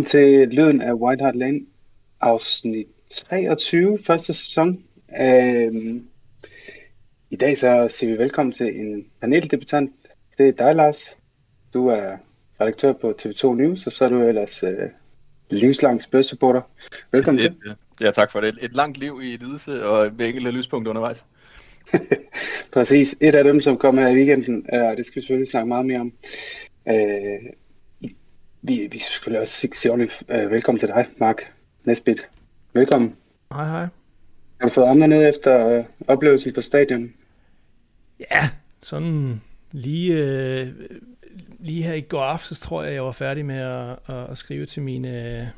Velkommen til Lyden af White Hart Lane, afsnit 23, første sæson. Øhm, I dag så siger vi velkommen til en paneldebutant. Det er dig, Lars. Du er redaktør på TV2 News, og så er du ellers øh, livslang spørgsmålsupporter. Velkommen et, til. Ja, tak for det. Et langt liv i lidelse og med enkelte lyspunkter undervejs. Præcis. Et af dem, som kommer her i weekenden, og det skal vi selvfølgelig snakke meget mere om. Øh, vi, vi skal selvfølgelig også sige ordentligt uh, velkommen til dig, Mark Nesbit. Velkommen. Hej, hej. Har du fået andre ned efter uh, oplevelsen på stadion? Ja, sådan lige, uh, lige her i går aftes, tror jeg, jeg var færdig med at, at, at skrive til mine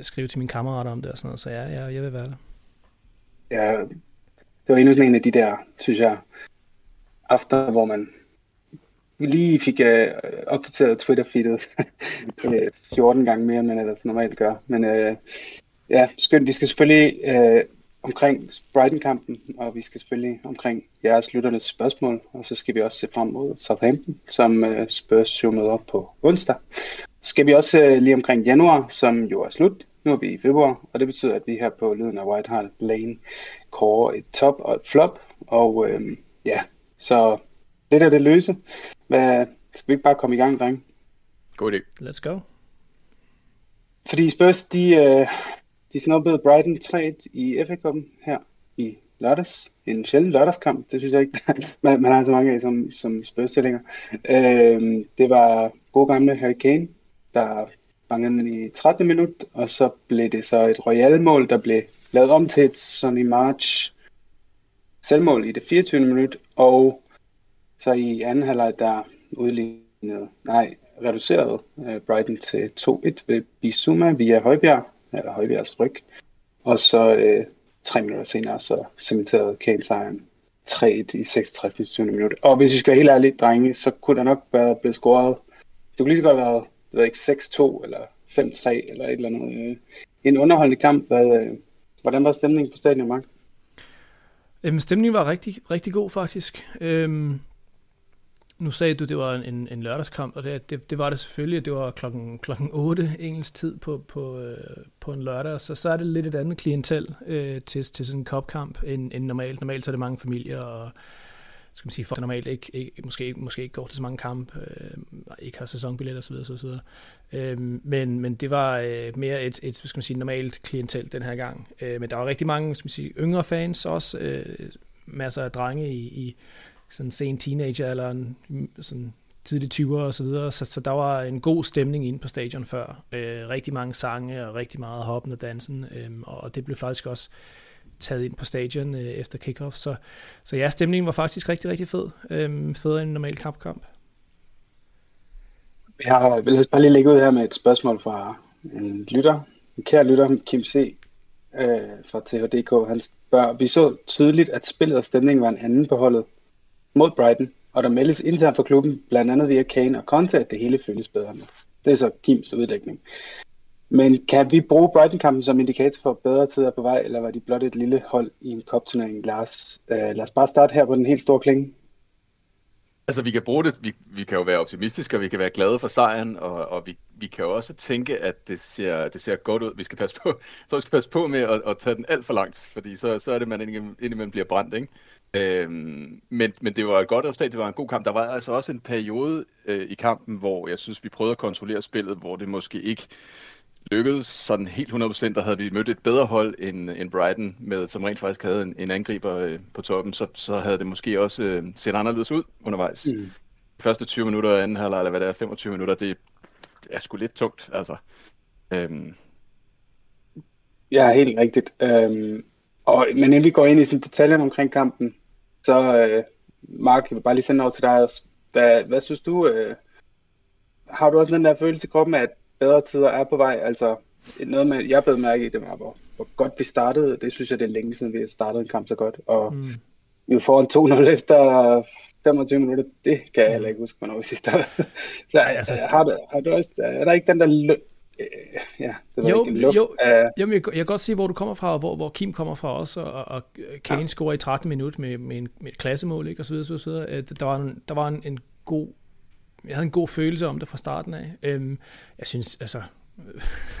skrive til mine kammerater om det og sådan noget, så ja, jeg, jeg vil være der. Ja, det var endnu sådan en af de der, synes jeg, aftener, hvor man vi lige fik uh, opdateret Twitter-feedet øh, 14 gange mere, end man ellers normalt gør. Men uh, ja, skønt. Vi skal selvfølgelig uh, omkring Brighton-kampen, og vi skal selvfølgelig omkring jeres lytternes spørgsmål, og så skal vi også se frem mod Southampton, som uh, Spurs jo møder op på onsdag. Så skal vi også uh, lige omkring januar, som jo er slut. Nu er vi i februar, og det betyder, at vi her på Lyden af White Hart Lane kårer et top og et flop, og uh, ja, så det der det løse. Hvad, skal vi ikke bare komme i gang, drenge? God idé. Let's go. Fordi Spurs, de, øh, de snubbede Brighton 3 i FA Cup'en her i lørdags. En sjælden lørdagskamp, det synes jeg ikke. man, man har så mange af som, som Spurs-stillinger. Øh, det var god gamle Harry Kane, der fangede den i 13. minut, og så blev det så et royal-mål, der blev lavet om til et Sonny March selvmål i det 24. minut, og så i anden halvleg, der udlignede, nej, reducerede øh, Brighton til 2-1 ved Bisuma via Højbjerg, eller Højbjergs ryg. Og så øh, tre minutter senere, så cementerede Kane sejren 3-1 i 66. minut. Og hvis vi skal være helt ærligt, drenge, så kunne der nok være blevet scoret. Det kunne lige så godt have været, det ved ikke, 6-2 eller 5-3 eller et eller andet. Øh, en underholdende kamp. Hvad, øh, hvordan var stemningen på stadion, Mark? Jamen, stemningen var rigtig, rigtig god faktisk. Øhm, nu sagde du, det var en, en lørdagskamp, og det, det, det var det selvfølgelig. Det var klokken, klokken 8 engelsk tid på, på, øh, på en lørdag, så så er det lidt et andet klientel øh, til, til sådan en kopkamp end, end normalt. Normalt så er det mange familier, og skal man sige, folk normalt ikke, ikke, måske, måske ikke går til så mange kamp, øh, ikke har sæsonbillet osv. osv. Øh, men, men det var øh, mere et, et skal man sige, normalt klientel den her gang. Øh, men der var rigtig mange skal man sige, yngre fans også, øh, masser af drenge i, i sådan sen teenager eller en, mm, sådan tidlig 20'er og så videre, så, så der var en god stemning inde på stadion før. Øh, rigtig mange sange og rigtig meget hoppen øhm, og dansen, øh, og det blev faktisk også taget ind på stadion øh, efter kickoff. Så, så ja, stemningen var faktisk rigtig, rigtig fed. Øh, federe end en normal kampkamp. Jeg vil bare lige lægge ud her med et spørgsmål fra en lytter, en kær lytter, Kim C. Øh, fra THDK. Han spørger, vi så tydeligt, at spillet og stemningen var en anden på holdet mod Brighton, og der meldes internt for klubben, blandt andet via Kane og Conte, at det hele føles bedre nu. Det er så Kims uddækning. Men kan vi bruge Brighton-kampen som indikator for bedre tider på vej, eller var de blot et lille hold i en kopturnering, Lars? øh, lad os bare starte her på den helt store klinge. Altså, vi kan bruge det, vi, vi kan jo være optimistiske, og vi kan være glade for sejren, og, og vi, vi kan jo også tænke, at det ser, det ser godt ud. Vi skal passe på, så vi skal passe på med at, at tage den alt for langt, fordi så, så er det, man indimellem bliver brændt, ikke? Øhm, men, men det var et godt resultat, det var en god kamp. Der var altså også en periode øh, i kampen, hvor jeg synes, vi prøvede at kontrollere spillet, hvor det måske ikke lykkedes sådan helt 100%. Der havde vi mødt et bedre hold end, end Brighton, med, som rent faktisk havde en, en angriber øh, på toppen, så, så havde det måske også øh, set anderledes ud undervejs. Mm. De første 20 minutter, anden halvleg, eller hvad det er, 25 minutter, det, det er sgu lidt tungt, altså. Øhm. Ja, helt rigtigt. Øhm, og, men inden vi går ind i sådan detaljerne omkring kampen, så øh, Mark, jeg vil bare lige sende over til dig også. Hvad, hvad synes du, øh, har du også den der følelse i kroppen, at bedre tider er på vej? Altså, noget med, jeg blev mærke i, det var, hvor, hvor godt vi startede. Det synes jeg, det er længe siden, vi har startet en kamp så godt. Og mm. vi får en 2-0 efter 25 minutter. Det kan jeg heller ikke huske, hvornår vi sidst startede. så altså, har, du, har du også, er der ikke den der Øh, ja, det var jo, ikke en luft jo, af... Jamen, jeg, jeg kan godt se, hvor du kommer fra, og hvor, hvor Kim kommer fra også, og, og Kane ja. scorer i 13 minutter med, med, en, med et klassemål, ikke, og så videre, så videre. Øh, der var en, der var en, en god, jeg havde en god følelse om det fra starten af. Øhm, jeg synes, altså,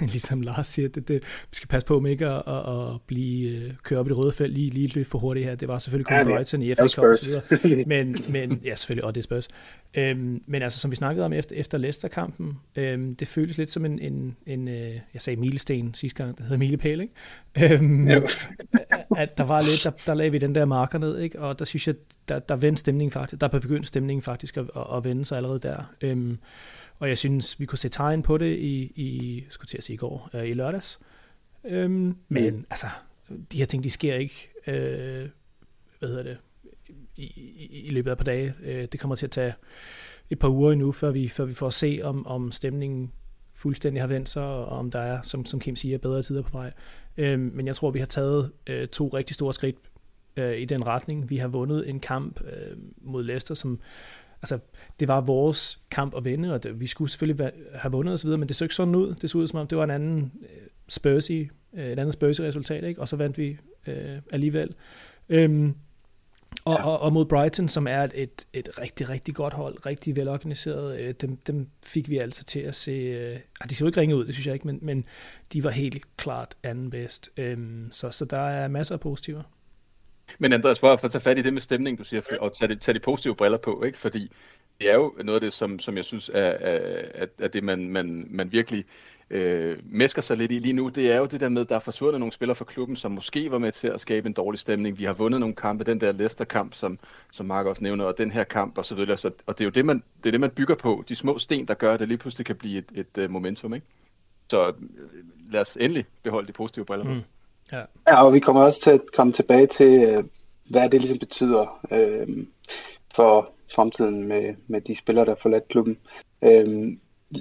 ligesom Lars siger, det, det, vi skal passe på med ikke at, at, at blive øh, kørt op i det røde felt lige, lige lidt for hurtigt her. Det var selvfølgelig kun ja, Brighton i FA Cup og så videre. Men, men, ja, selvfølgelig, og det Spurs. Øhm, men altså, som vi snakkede om efter, efter Leicester-kampen, øhm, det føltes lidt som en, en, en øh, jeg sagde milesten sidste gang, det hedder milepæl, ikke? Øhm, at der var lidt, der, der lagde vi den der marker ned, ikke? Og der synes jeg, der, der vendte stemningen faktisk, der begyndte stemningen faktisk at, at, at vende sig allerede der. Øhm, og jeg synes, vi kunne se tegn på det i, i skulle til at sige i går, øh, i lørdags. Øhm, men mm. altså, de her ting, de sker ikke, øh, hvad hedder det, i, i, i løbet af et par dage. Øh, det kommer til at tage et par uger endnu, før vi, før vi får at se, om, om stemningen fuldstændig har vendt sig, og om der er, som, som Kim siger, bedre tider på vej. Øh, men jeg tror, vi har taget øh, to rigtig store skridt øh, i den retning. Vi har vundet en kamp øh, mod Leicester, som altså, det var vores kamp at vinde, og det, vi skulle selvfølgelig have vundet osv., men det så ikke sådan ud. Det så ud som om, det var en anden øh, Spursy, øh, et andet Spursy resultat, ikke? og så vandt vi øh, alligevel. Øhm, og, ja. og, og mod Brighton, som er et, et rigtig, rigtig godt hold, rigtig velorganiseret, øh, dem, dem fik vi altså til at se, øh, de så ikke ringe ud, det synes jeg ikke, men, men de var helt klart anden bedst. Øhm, så, så der er masser af positiver. Men Andreas, for at tage fat i det med stemning, du siger, og tage de, tage de positive briller på, ikke? fordi det er jo noget af det, som, som jeg synes er, er, er det, man, man, man virkelig øh, mesker sig lidt i lige nu. Det er jo det der med, at der er forsvundet nogle spillere fra klubben, som måske var med til at skabe en dårlig stemning. Vi har vundet nogle kampe, den der Leicester-kamp, som, som Mark også nævner, og den her kamp og så videre. Så, og det er jo det man, det er det, man bygger på. De små sten, der gør, at det lige pludselig kan blive et, et, et momentum. Ikke? Så øh, lad os endelig beholde de positive briller Mm. Ja. ja, og vi kommer også til at komme tilbage til, øh, hvad det ligesom betyder øh, for fremtiden med, med de spillere, der har forladt klubben. Øh,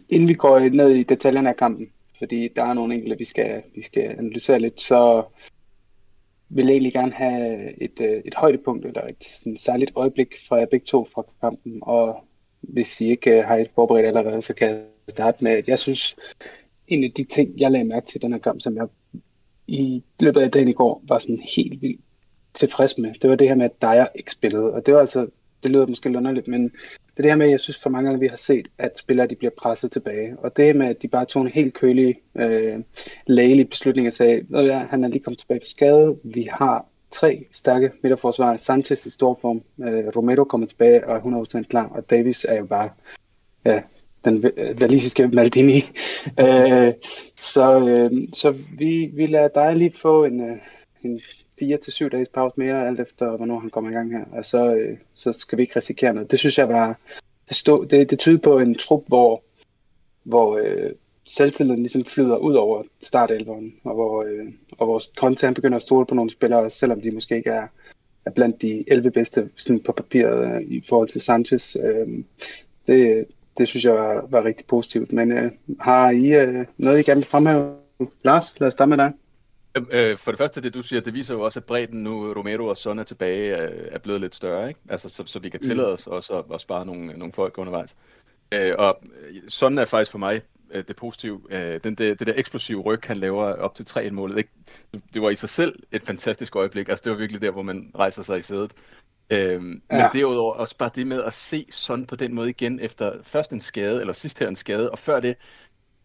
inden vi går ned i detaljerne af kampen, fordi der er nogle enkelte, vi skal, vi skal analysere lidt, så vil jeg egentlig gerne have et, øh, et højdepunkt, eller et sådan, særligt øjeblik fra jer begge to fra kampen, og hvis I ikke øh, har et forberedt allerede, så kan jeg starte med, at jeg synes, en af de ting, jeg lagde mærke til den her kamp, som jeg i løbet af dagen i går var sådan helt vildt tilfreds med, det var det her med, at Dyer ikke spillede. Og det var altså, det lyder måske lidt underligt, men det er det her med, at jeg synes for mange gange, vi har set, at spillere de bliver presset tilbage. Og det med, at de bare tog en helt kølig, øh, lægelig beslutning og sagde, at han er lige kommet tilbage fra skade, vi har tre stærke midterforsvar. Sanchez i stor form, øh, Romero kommer tilbage og er 100% klar, og Davis er jo bare ja, den øh, valisiske Maldini. øh, så øh, så vi, vi lader dig lige få en, øh, en fire til syv dages pause mere, alt efter hvornår han kommer i gang her, og så, øh, så skal vi ikke risikere noget. Det synes jeg var, det, stod, det, det tyder på en trup, hvor, hvor øh, selvtilliden ligesom flyder ud over startelveren, og hvor, øh, og hvor Conte han begynder at stole på nogle spillere, selvom de måske ikke er, er blandt de 11 bedste sådan på papiret øh, i forhold til Sanchez. Øh, det, det synes jeg var, var rigtig positivt. Men øh, har I øh, noget, I gerne vil fremhæve? Lars, lad os starte med dig. Øh, for det første, det du siger, det viser jo også, at bredden nu, Romero og Son er tilbage, er blevet lidt større, ikke? Altså, så, så vi kan tillade os også at, at spare nogle, nogle folk undervejs. Øh, og Son er faktisk for mig øh, det positive. Den, det, det der eksplosive ryg, han laver op til 3 målet ikke? det var i sig selv et fantastisk øjeblik. Altså, det var virkelig der, hvor man rejser sig i sædet. Øhm, ja. Men derudover også bare det med at se Son på den måde igen, efter først en skade, eller sidst her en skade, og før det,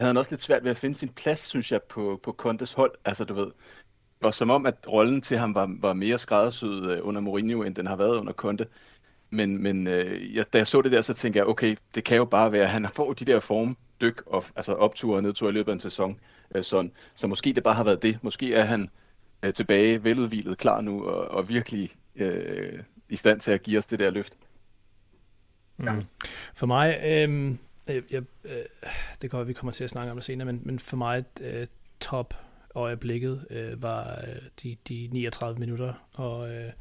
havde han også lidt svært ved at finde sin plads, synes jeg, på, på Contes hold. Altså, du ved, det var som om, at rollen til ham var, var mere skræddersyet øh, under Mourinho, end den har været under Conte. Men, men øh, jeg, da jeg så det der, så tænkte jeg, okay, det kan jo bare være, at han har fået de der form, dyk, og, altså opture og nedture i løbet af en sæson. Øh, sådan. Så måske det bare har været det. Måske er han øh, tilbage, veludvilet, klar nu, og, og virkelig øh, i stand til at give os det der løft. Mm. For mig, øh, Øh, jeg, jeg, øh, det kan vi kommer til at snakke om det senere, men, men for mig øh, top øjeblikket øh, var øh, de, de 39 minutter, og øh,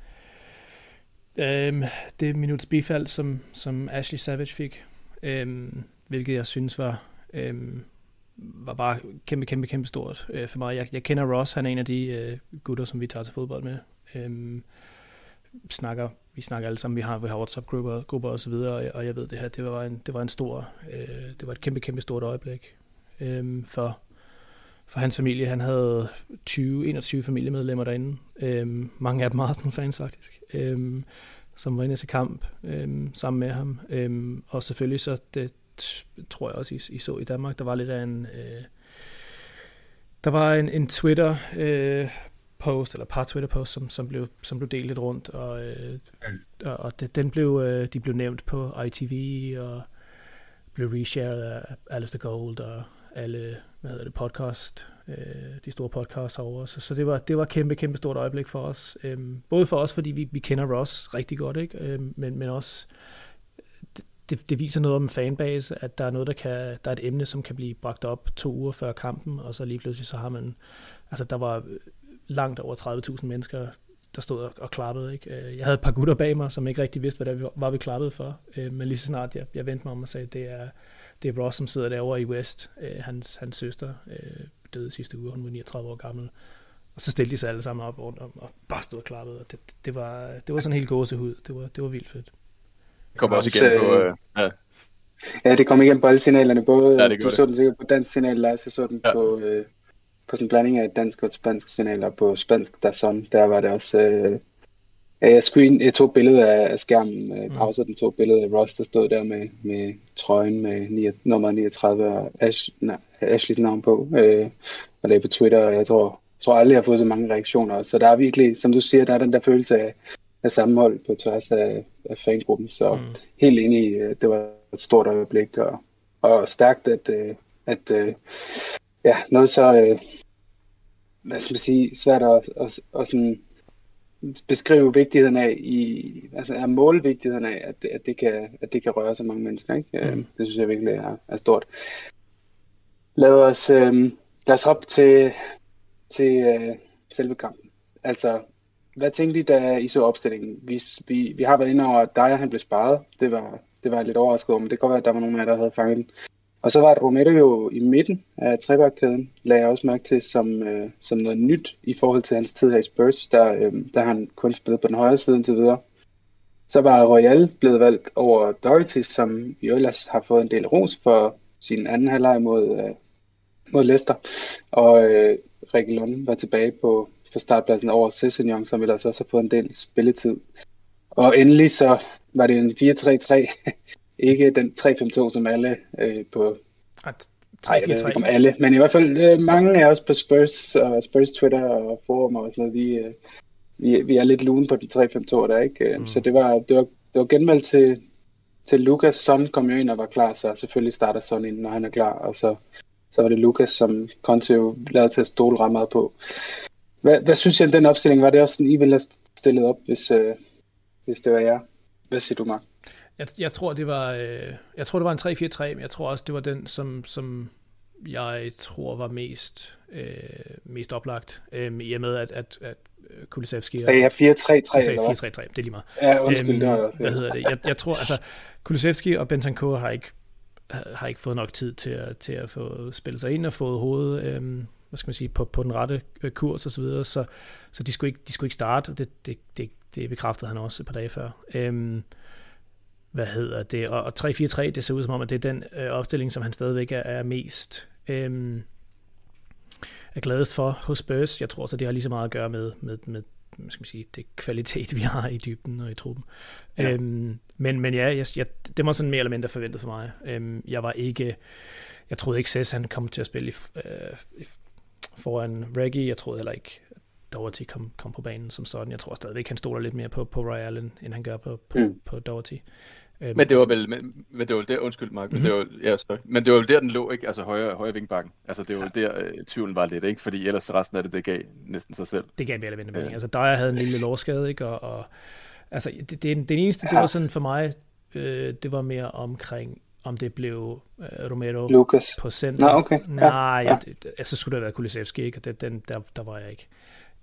øh, det minuts bifald, som, som Ashley Savage fik, øh, hvilket jeg synes var, øh, var bare kæmpe, kæmpe, kæmpe stort øh, for mig. Jeg, jeg kender Ross, han er en af de øh, gutter, som vi tager til fodbold med. Øh, snakker vi snakker alle sammen, vi har, vi har WhatsApp-grupper grupper og så videre, og, og jeg ved det her, det var en, det var en stor, øh, det var et kæmpe, kæmpe stort øjeblik. Øh, for, for hans familie. Han havde 20, 21 familiemedlemmer derinde, øh, mange af dem Arsenal-fans faktisk, øh, som var inde til kamp øh, sammen med ham, øh, og selvfølgelig så, det tror jeg også, I, I så i Danmark, der var lidt af en... Øh, Der var en, en Twitter øh, post, eller par Twitter post, som, som, blev, som blev delt lidt rundt, og, øh, og, og det, den blev, øh, de blev nævnt på ITV, og blev reshared af Alistair Gold, og alle hvad hedder det, podcast, øh, de store podcasts over. Så, så det var det var kæmpe, kæmpe stort øjeblik for os. Øhm, både for os, fordi vi, vi kender Ross rigtig godt, ikke? Øhm, men, men også det, det viser noget om fanbase, at der er noget, der kan, der er et emne, som kan blive bragt op to uger før kampen, og så lige pludselig så har man, altså der var langt over 30.000 mennesker, der stod og klappede. Ikke? Øh, jeg havde et par gutter bag mig, som ikke rigtig vidste, hvad det var, vi klappede for. Øh, men lige så snart jeg, jeg vendte mig om og sagde, det er, det er Ross, som sidder derovre i West. Øh, hans, hans søster døde sidste uge, hun var 39 år gammel. Og så stillede de sig alle sammen op rundt om, og bare stod og klappede. Og det, det, var, det var sådan helt gåsehud. Det var, det var vildt fedt. Det kommer også igen på... Øh, ja. ja, det kom igen på alle signalerne. Både, ja, det du så den sikkert på dansk signal, Lars, jeg så den ja. på, øh, på sådan en blanding af dansk og spansk signaler. På spansk, der sådan, der var det også... Øh, jeg, screen, jeg tog billeder af skærmen, øh, mm. pauser den tog billeder af Ross, der stod der med, med trøjen med 9, nummer 39 og Ash, nej, Ashleys navn på, øh, og lagde på Twitter, og jeg tror, tror aldrig, jeg har fået så mange reaktioner. Så der er virkelig, som du siger, der er den der følelse af, af sammenhold på tværs af, af fangruppen. Så mm. helt enig, øh, det var et stort øjeblik, og, og stærkt, at, øh, at øh, ja, noget så, hvad skal man sige, svært at, at, at sådan beskrive vigtigheden af, i, altså er måle vigtigheden af, at, at, det kan, at det kan røre så mange mennesker. Ikke? Mm. Det synes jeg virkelig er, er stort. Lad os, øh, lad os hoppe til, til øh, selve kampen. Altså, hvad tænkte I, da I så opstillingen? Vi, vi, vi har været inde over, at Dyer han blev sparet. Det var, det var jeg lidt overrasket over, men det kan godt være, at der var nogen af jer, der havde fanget den. Og så var Romero jo i midten af trebakkæden, lagde jeg også mærke til som, øh, som noget nyt i forhold til hans tid her i Spurs, der, øh, der han kun spillet på den højre side indtil videre. Så var Royal blevet valgt over Doherty, som jo ellers har fået en del ros for sin anden halvleg mod, øh, mod Leicester. Og øh, Rikke Lund var tilbage på, på startpladsen over Sessignon, som ellers også har fået en del spilletid. Og endelig så var det en 4-3-3, ikke den 3-5-2, som alle øh, på... 3-4-3. Ikke om alle, men i hvert fald øh, mange af os på Spurs og Spurs Twitter og forum og sådan noget, vi, øh, vi, vi er lidt lune på den 3-5-2 der, ikke? Mm. Så det var, det var, det var genvalgt til, til Lukas. Son kom jo ind og var klar, så selvfølgelig starter Son ind, når han er klar, og så, så var det Lukas, som Conte jo lavede til at stole ret meget på. Hvad, hvad synes I om den opstilling? Var det også sådan, I ville have stillet op, hvis, øh, hvis det var jer? Hvad siger du, Mark? Jeg, jeg tror, det var, øh, jeg tror, det var en 3-4-3, men jeg tror også, det var den, som, som jeg tror var mest, øh, mest oplagt, øh, i og med, at, at, at Kulisevski... Sagde jeg 4-3-3? Jeg sagde 4-3-3, det er lige meget. Ja, undskyld, øhm, det var. Hvad hedder det? Jeg, jeg tror, altså, Kulisevski og Bentancur har ikke, har ikke fået nok tid til at, til at få spillet sig ind og fået hovedet, øh, hvad skal man sige, på, på den rette øh, kurs og så videre, så, så de, skulle ikke, de skulle ikke starte, og det, det, det, det bekræftede han også et par dage før. Øh, hvad hedder det, og, og 3-4-3, det ser ud som om, at det er den øh, opstilling, som han stadigvæk er, er mest øh, er gladest for hos Spurs. Jeg tror så, det har lige så meget at gøre med, med, med hvad skal man sige, det kvalitet, vi har i dybden og i truppen. Ja. Øhm, men, men ja, jeg, jeg, det var sådan mere eller mindre forventet for mig. Øhm, jeg var ikke, jeg troede ikke, Cess han kom til at spille i, øh, foran Reggie. Jeg troede heller ikke, Doherty kom, kom på banen som sådan. Jeg tror stadigvæk, han stoler lidt mere på, på Royal, end, end han gør på, på, mm. på Doherty. Øhm, men det var vel, men, men det var der, undskyld Mark, mm-hmm. men, det mhm. var, ja, sorry, men det var jo der, den lå, ikke? Altså højre, højre vingbakken. Altså det var ja. der, øh, tvivlen var lidt, ikke? Fordi ellers resten af det, det gav næsten sig selv. Det gav mere eller mindre Altså Dyer havde en lille lårskade, ikke? Og, og altså det, det, det eneste, det var sådan for mig, øh, det var mere omkring, om det blev øh, Romero Lucas. på center. Nå, okay. Nej, ja, ja. Det, altså skulle det have været Kulisevski, ikke? Og det, den, der, der var jeg ikke.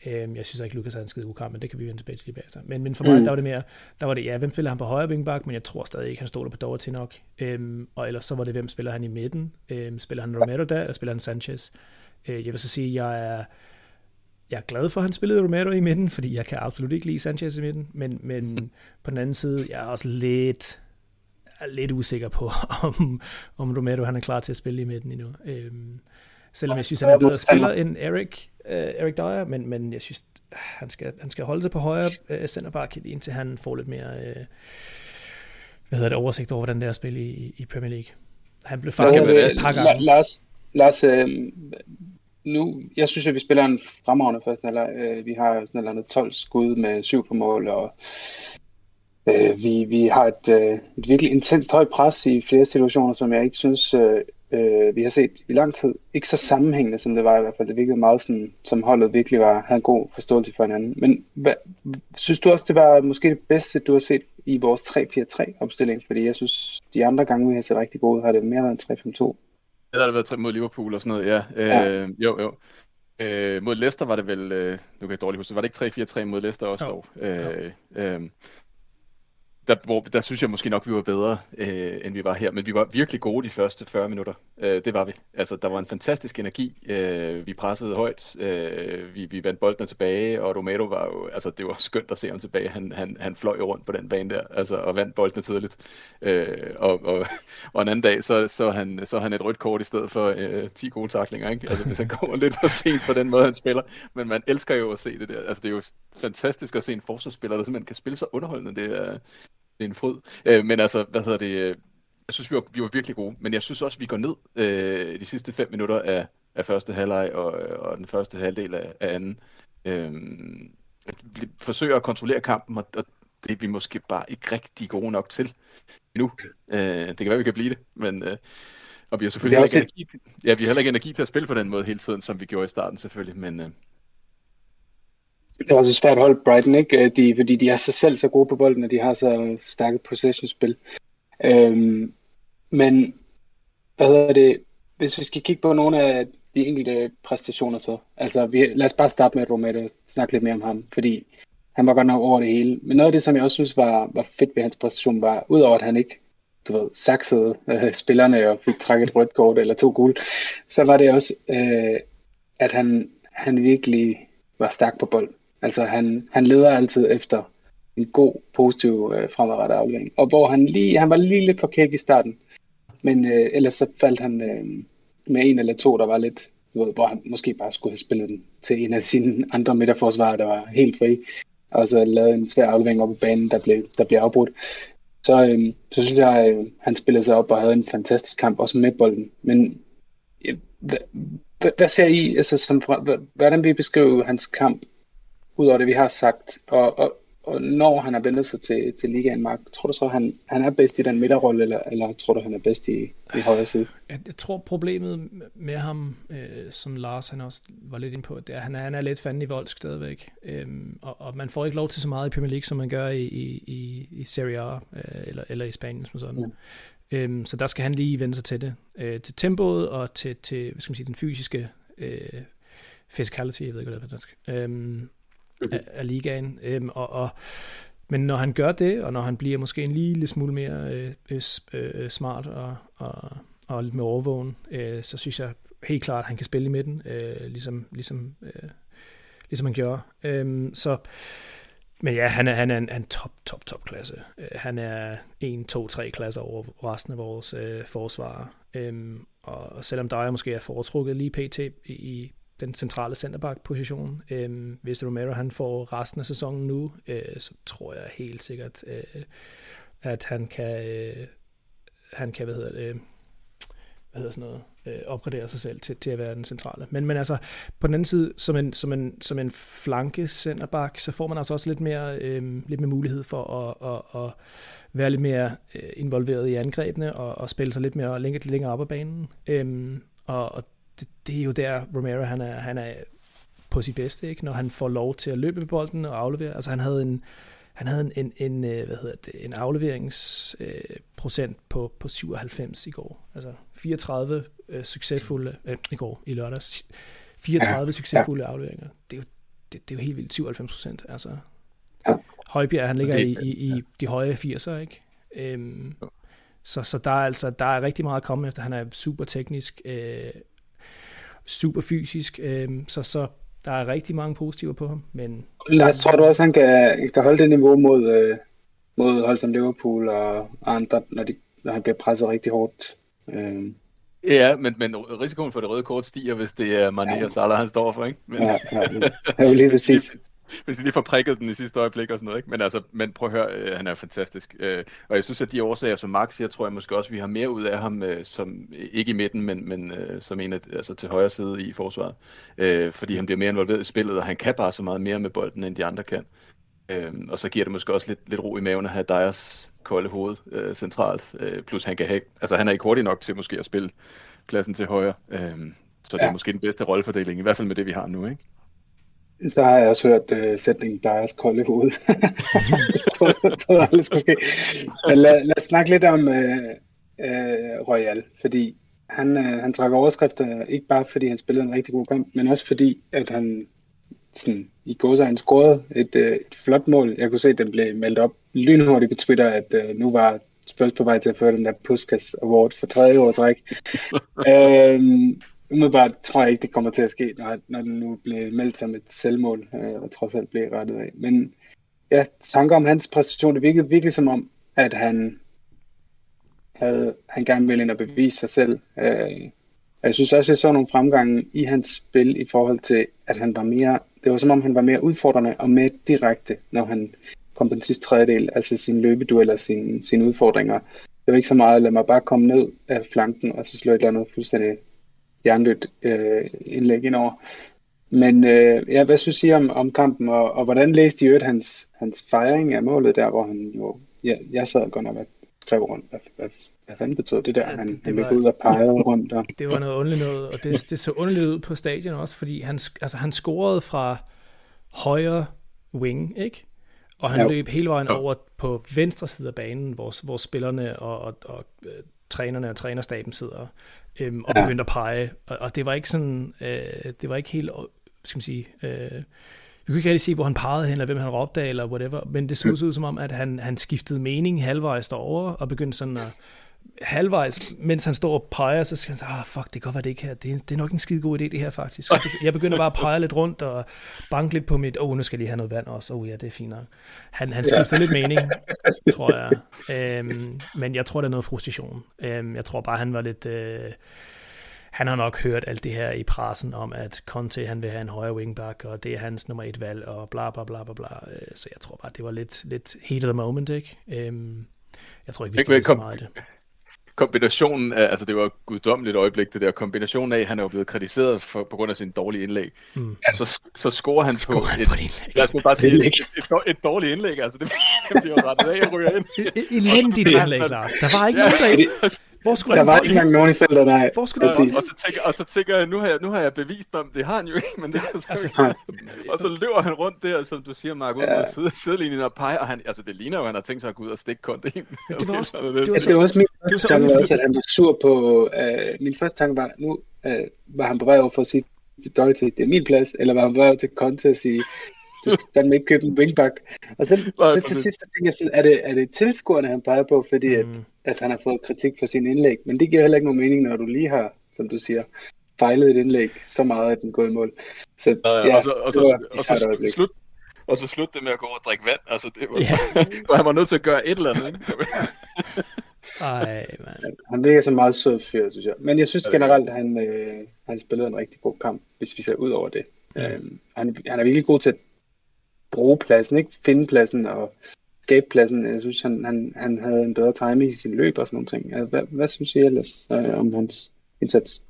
Øhm, jeg synes ikke, Lukas havde en skide god kamp, men det kan vi vende tilbage til lige bagefter. Men, men for mig, mm. der var det mere, der var det, ja, hvem spiller han på højre vingbak, men jeg tror stadig ikke, han stod der på Doherty nok. Øhm, og ellers så var det, hvem spiller han i midten? Øhm, spiller han Romero der, eller spiller han Sanchez? Øh, jeg vil så sige, jeg er, jeg er glad for, at han spillede Romero i midten, fordi jeg kan absolut ikke lide Sanchez i midten, men, men på den anden side, jeg er også lidt, er lidt usikker på, om, om Romero han er klar til at spille i midten endnu. Øhm, selvom jeg synes, han er bedre spiller end Erik, uh, Erik Dyer, men, men jeg synes, han skal, han skal holde sig på højre uh, centerback, indtil han får lidt mere uh, hvad hedder det, oversigt over, hvordan det er at spille i, i Premier League. Han blev faktisk et par gange. Lars, Lars øh, nu, jeg synes, at vi spiller en fremragende første halvleg. Øh, vi har sådan noget 12 skud med syv på mål, og øh, vi, vi har et, øh, et virkelig intenst højt pres i flere situationer, som jeg ikke synes, øh, øh, vi har set i lang tid. Ikke så sammenhængende, som det var i hvert fald. Det virkede meget sådan, som holdet virkelig var, havde en god forståelse for hinanden. Men hvad, synes du også, det var måske det bedste, du har set i vores 3-4-3 opstilling? Fordi jeg synes, de andre gange, vi har set rigtig gode, har det mere været en 3-5-2. Ja, der har været mod Liverpool og sådan noget, ja. ja. Øh, jo, jo. Øh, mod Leicester var det vel, øh, nu kan jeg dårligt huske, var det ikke 3-4-3 mod Leicester også jo. dog? Øh, øh, der, hvor, der synes jeg måske nok, vi var bedre, øh, end vi var her. Men vi var virkelig gode de første 40 minutter. Øh, det var vi. Altså, der var en fantastisk energi. Øh, vi pressede højt. Øh, vi, vi vandt boldene tilbage, og Romero var jo... Altså, det var skønt at se ham tilbage. Han, han, han fløj rundt på den bane der, altså, og vandt boldene tidligt. Øh, og, og, og en anden dag, så, så, han, så han et rødt kort i stedet for øh, 10 gode taklinger, ikke? Altså, hvis han kommer lidt for sent på den måde, han spiller. Men man elsker jo at se det der. Altså, det er jo fantastisk at se en forsvarsspiller, der simpelthen kan spille så underholdende. Det er, det er en fryd. Øh, men altså, hvad hedder det? Øh, jeg synes, vi var, vi var virkelig gode, men jeg synes også, vi går ned øh, de sidste fem minutter af, af første halvleg og, og den første halvdel af, af anden. Øh, vi forsøger at kontrollere kampen, og, og det er vi måske bare ikke rigtig gode nok til endnu. Øh, det kan være, vi kan blive det, men... Øh, og vi har selvfølgelig heller ikke, energi, ja, vi har heller ikke energi til at spille på den måde hele tiden, som vi gjorde i starten selvfølgelig, men, øh, det er også svært hold, Brighton, ikke? Øh, de, fordi de er så selv så gode på bolden, og de har så stærke possession-spil. Øhm, men, hvad hedder det, hvis vi skal kigge på nogle af de enkelte præstationer så, altså vi, lad os bare starte med Romero og snakke lidt mere om ham, fordi han var godt nok over det hele. Men noget af det, som jeg også synes var, var fedt ved hans præstation, var, udover at han ikke du ved, saksede øh, spillerne og fik trækket et rødt kort eller to gule, så var det også, øh, at han, han virkelig var stærk på bold. Altså han, han leder altid efter en god, positiv øh, fremadrettet aflevering. Og hvor han lige, han var lige lidt for kæk i starten, men øh, ellers så faldt han øh, med en eller to, der var lidt, ved, hvor han måske bare skulle have spillet den til en af sine andre midterforsvarer, der var helt fri, og så lavede en svær aflevering op i banen, der blev, der blev afbrudt. Så, øh, så synes jeg, øh, han spillede sig op og havde en fantastisk kamp, også med bolden. Men øh, hvad, hvad ser I, altså, som, hvordan vil I beskrive hans kamp over det, vi har sagt. Og, og, og når han har vendt sig til, til ligaen, Mark, tror du så, han, han er bedst i den midterrolle, eller, eller tror du, han er bedst i, i højre side? Jeg, jeg tror, problemet med ham, øh, som Lars han også var lidt ind på, det er, at han er, han er lidt fanden i vold stadigvæk. Øhm, og, og man får ikke lov til så meget i Premier League, som man gør i, i, i, i Serie A, øh, eller, eller i Spanien, som sådan. Mm. Øhm, så der skal han lige vende sig til det. Øh, til tempoet og til, til hvad skal man sige, den fysiske øh, physicality, jeg ved ikke, hvad det er på dansk. Øhm, af, af ligaen. Øhm, og, og, men når han gør det, og når han bliver måske en lille smule mere øh, øh, øh, smart og, og, og lidt mere overvågen, øh, så synes jeg helt klart, at han kan spille i midten, øh, ligesom, ligesom, øh, ligesom han gjorde. Øhm, så, men ja, han er, han er en, en top, top, top klasse. Øh, han er en, to, tre klasser over resten af vores øh, forsvarer. Øhm, og selvom der er måske er foretrukket lige pt. i, i den centrale centerback-position. Øhm, hvis Romero han får resten af sæsonen nu, øh, så tror jeg helt sikkert, øh, at han kan, øh, han kan, hvad hedder det, øh, hvad hedder sådan noget, øh, opgradere sig selv til, til at være den centrale. Men, men altså, på den anden side, som en, som en, som en flanke centerback, så får man altså også lidt mere, øh, lidt mere mulighed for at, at, at være lidt mere øh, involveret i angrebene og, og spille sig lidt mere længere, længere op ad banen. Øh, og, og det, det er jo der, Romero han er, han er på sit bedste, ikke? når han får lov til at løbe med bolden og aflevere. Altså han havde en, han havde en, en, en øh, hvad hedder det, en afleveringsprocent øh, på, på 97 i går. Altså 34 øh, succesfulde, øh, i går, i lørdags, 34 ja, succesfulde ja. afleveringer. Det er, jo, det, det er jo helt vildt, 97 procent. Altså, ja. Højbjerg, han ligger det, i, i, i de høje 80'er, ikke? Øhm, så, så der er altså der er rigtig meget at komme efter. Han er super teknisk, øh, super fysisk, øh, så, så der er rigtig mange positiver på ham. Men... Lars, tror du også, han kan, kan holde det niveau mod, øh, mod hold som Liverpool og andre, når, de, når han bliver presset rigtig hårdt? Øh. Ja, men, men risikoen for det røde kort stiger, hvis det er Mané ja. og Salah, han står for, ikke? Men... Ja, ja, det jo lige præcis. hvis de lige får prikket den i sidste øjeblik og sådan noget. Ikke? Men, altså, men prøv at høre, øh, han er fantastisk. Øh, og jeg synes, at de årsager, som Max siger, tror jeg måske også, vi har mere ud af ham, øh, som ikke i midten, men, men øh, som en af, altså til højre side i forsvaret. Øh, fordi han bliver mere involveret i spillet, og han kan bare så meget mere med bolden, end de andre kan. Øh, og så giver det måske også lidt, lidt ro i maven at have Dyers kolde hoved øh, centralt. Øh, plus han kan have, altså han er ikke hurtig nok til måske at spille pladsen til højre. Øh, så det ja. er måske den bedste rollefordeling, i hvert fald med det, vi har nu, ikke? Så har jeg også hørt uh, sætningen Dyers kolde hoved. jeg troede, aldrig skulle ske. Men lad, lad os snakke lidt om uh, uh, Royal, fordi han, uh, han trak overskrifter, ikke bare fordi han spillede en rigtig god kamp, men også fordi, at han sådan, i går så han scorede et, uh, et flot mål. Jeg kunne se, at den blev meldt op lynhurtigt på Twitter, at uh, nu var Spurs på vej til at føre den der Puskas Award for tredje år træk. øhm, umiddelbart tror jeg ikke, det kommer til at ske, når, når den nu bliver meldt som et selvmål, øh, og trods alt bliver rettet af. Men ja, tanker om hans præstation, det virkede virkelig som om, at han havde, han gerne ville ind og bevise sig selv. Øh, jeg synes også, jeg så nogle fremgange i hans spil i forhold til, at han var mere, det var som om han var mere udfordrende og mere direkte, når han kom den sidste tredjedel, altså sin løbedueller, sine, sine udfordringer. Det var ikke så meget, lad mig bare komme ned af flanken, og så slå et eller andet fuldstændig jernlødt øh, indlæg indover. Men øh, ja, hvad synes I om, om kampen, og, og hvordan læste I øvrigt hans, hans fejring af målet der, hvor han jo, ja, jeg sad godt nok og skrev rundt, hvad, hvad, hvad fanden betød det der, ja, han, det han var, ud og pegede rundt. Og... Det var noget underligt noget, og det, det så underligt ud på stadion også, fordi han, altså, han scorede fra højre wing, ikke? Og han ja. løb hele vejen over på venstre side af banen, hvor, hvor spillerne og, og, og øh, trænerne og trænerstaben sidder øhm, og ja. begyndte at pege. Og, og det var ikke sådan, øh, det var ikke helt, skal man sige, øh, vi kunne ikke rigtig se, hvor han pegede hen, eller hvem han råbte af, eller whatever, men det så ud som om, at han, han skiftede mening halvvejs derover og begyndte sådan at halvvejs, mens han står og peger, så skal han sige, ah, fuck, det kan godt være det ikke her. Det er, det er nok en skide god idé, det her faktisk. Jeg begynder bare at pege lidt rundt og banke lidt på mit, åh, oh, nu skal jeg lige have noget vand også. Åh oh, ja, det er fint nok. Han, han skifter ja. lidt mening, tror jeg. Øhm, men jeg tror, det er noget frustration. Øhm, jeg tror bare, han var lidt... Øh, han har nok hørt alt det her i pressen om, at Conte han vil have en højere wingback, og det er hans nummer et valg, og bla bla bla bla bla. Øh, så jeg tror bare, det var lidt, lidt heat of the moment, ikke? Øhm, jeg tror ikke, vi skal så meget det kombinationen af, altså det var et guddommeligt øjeblik, det der kombinationen af, han er jo blevet kritiseret for, på grund af sin dårlige indlæg. Mm. Så, så scorer han scorer på, han et, på et indlæg. Lad os bare sige, et, et, et, dårligt indlæg, altså det, det bliver jo rettet af, jeg ryger ind. Elendigt indlæg, Lars. Der var ikke ja, nogen, der... Hvor skulle der var ikke engang nogen i feltet, nej. Hvor skulle og, og, og, så tænker, og så tænker jeg, nu har jeg, nu har jeg bevist ham, det har han jo ikke, men det er så altså, Og så løber han rundt der, som du siger, Mark, ud ja. på side, sidelinjen og peger, og han, altså det ligner jo, at han har tænkt sig at gå ud og stikke konten ind. Det var også, det var, det var også min første tanke, også, at han var sur på, uh, min første tanke var, nu uh, var han på vej over for at sige til Doherty, det er min plads, eller var han på vej over til Conte at sige, du skal fandme ikke købe en wingback. Og så, Nej, så til sidst tænker jeg sådan, er det, er det tilskuerne, han peger på, fordi mm. at, at han har fået kritik for sin indlæg. Men det giver heller ikke nogen mening, når du lige har, som du siger, fejlet et indlæg så meget, at den går i mål. Så ja, ja, og så, og så, og så slut, og så slut det med at gå og drikke vand. Altså, det var, yeah. han var nødt til at gøre et eller andet. Ikke? Ej, man. Han virker så meget sød fyr, synes jeg. Men jeg synes generelt, at han, øh, han spillede en rigtig god kamp, hvis vi ser ud over det. Mm. Øhm, han, han er virkelig god til at bruge pladsen, ikke finde pladsen og skabe pladsen. Jeg synes, han, han, han havde en bedre timing i sin løb og sådan nogle ting. Altså, hvad, hvad synes I ellers øh, om hans indsats?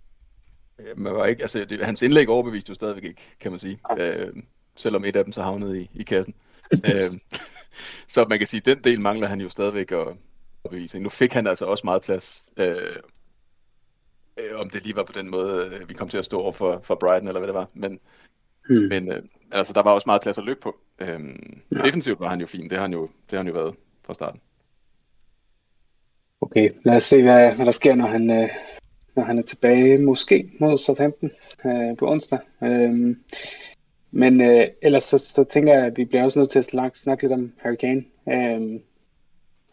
Man var ikke, altså, det, hans indlæg overbeviste jo stadigvæk ikke, kan man sige. Ja. Øh, selvom et af dem så havnede i, i kassen. øh, så man kan sige, at den del mangler han jo stadigvæk at, bevise. Nu fik han altså også meget plads. Øh, øh, om det lige var på den måde, øh, vi kom til at stå over for, for Brighton, eller hvad det var. Men, hmm. men øh, altså, der var også meget plads at løbe på. Øhm, ja. Defensivt var han jo fin, det har han jo, det har han jo været fra starten. Okay, lad os se, hvad, hvad der sker, når han, øh, når han er tilbage, måske mod Southampton øh, på onsdag. Øhm, men øh, ellers så, så tænker jeg, at vi bliver også nødt til at snakke, snakke lidt om Harry Kane.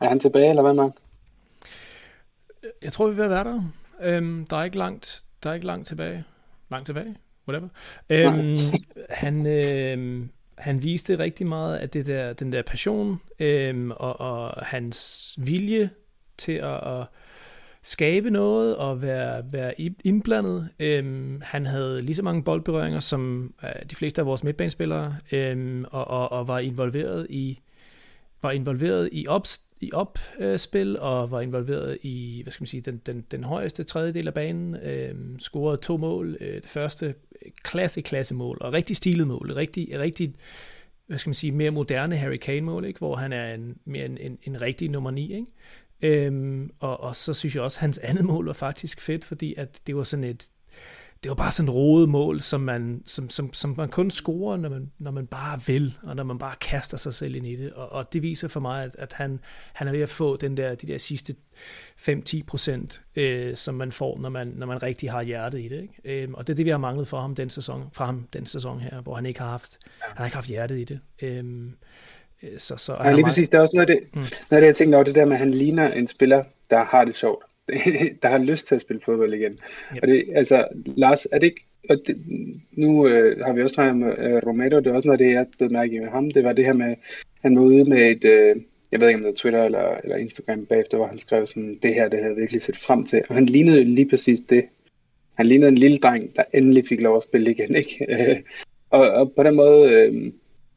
Øhm, er han tilbage, eller hvad, Mark? Jeg tror, vi vil være der. Øhm, der er ikke langt, der er ikke langt tilbage. Langt tilbage? whatever. Øhm, han, øh, han viste rigtig meget af det der, den der passion øh, og, og hans vilje til at, at skabe noget og være, være indblandet. Øhm, han havde lige så mange boldberøringer som øh, de fleste af vores midtbanespillere, øhm, og, og, og var involveret i var involveret i op, i opspil og var involveret i hvad skal man sige den, den, den højeste tredjedel af banen. Øh, scorede to mål. Øh, det første øh, klasse klasse mål og rigtig stilet mål, rigtig rigtig hvad skal man sige, mere moderne Harry Kane-mål, ikke? hvor han er en, mere en, en, en rigtig nummer 9. Ikke? Øhm, og, og så synes jeg også, at hans andet mål var faktisk fedt, fordi at det var sådan et, det var bare sådan et rodet mål, som man, som, som, som man kun scorer, når man, når man bare vil, og når man bare kaster sig selv ind i det. Og, og det viser for mig, at, at han, han er ved at få den der, de der sidste 5-10 procent, øh, som man får, når man, når man rigtig har hjertet i det. Ikke? Øh, og det er det, vi har manglet for ham den sæson, fra ham den sæson her, hvor han ikke har haft, han har ikke haft hjertet i det. Øh, så, så ja, lige meget... præcis. Det er også noget af det, mm. noget af det jeg tænker over, det der med, at han ligner en spiller, der har det sjovt. der har lyst til at spille fodbold igen. Yep. Og det, altså, Lars, er det ikke, og det, nu øh, har vi også snakket om øh, Romero, det er også noget af det, jeg blev mærke med ham, det var det her med, han var ude med et, øh, jeg ved ikke om det var Twitter eller, eller Instagram bagefter, hvor han skrev sådan, det her, det havde jeg virkelig set frem til, og han lignede lige præcis det. Han lignede en lille dreng, der endelig fik lov at spille igen, ikke? og, og på den måde, øh,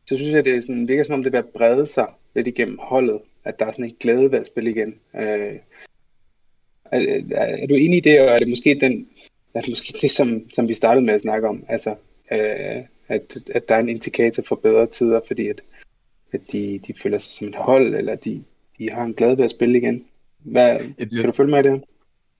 så synes jeg, det er sådan, virker som om det vil brede sig lidt igennem holdet, at der er sådan en glæde ved at spille igen. Øh, er, er, du enig i det, og er det måske, den, er det, måske det, som, som vi startede med at snakke om, altså øh, at, at der er en indikator for bedre tider, fordi at, at de, de føler sig som et hold, eller de, de har en glæde ved at spille igen. Hvad, kan du følge mig i det?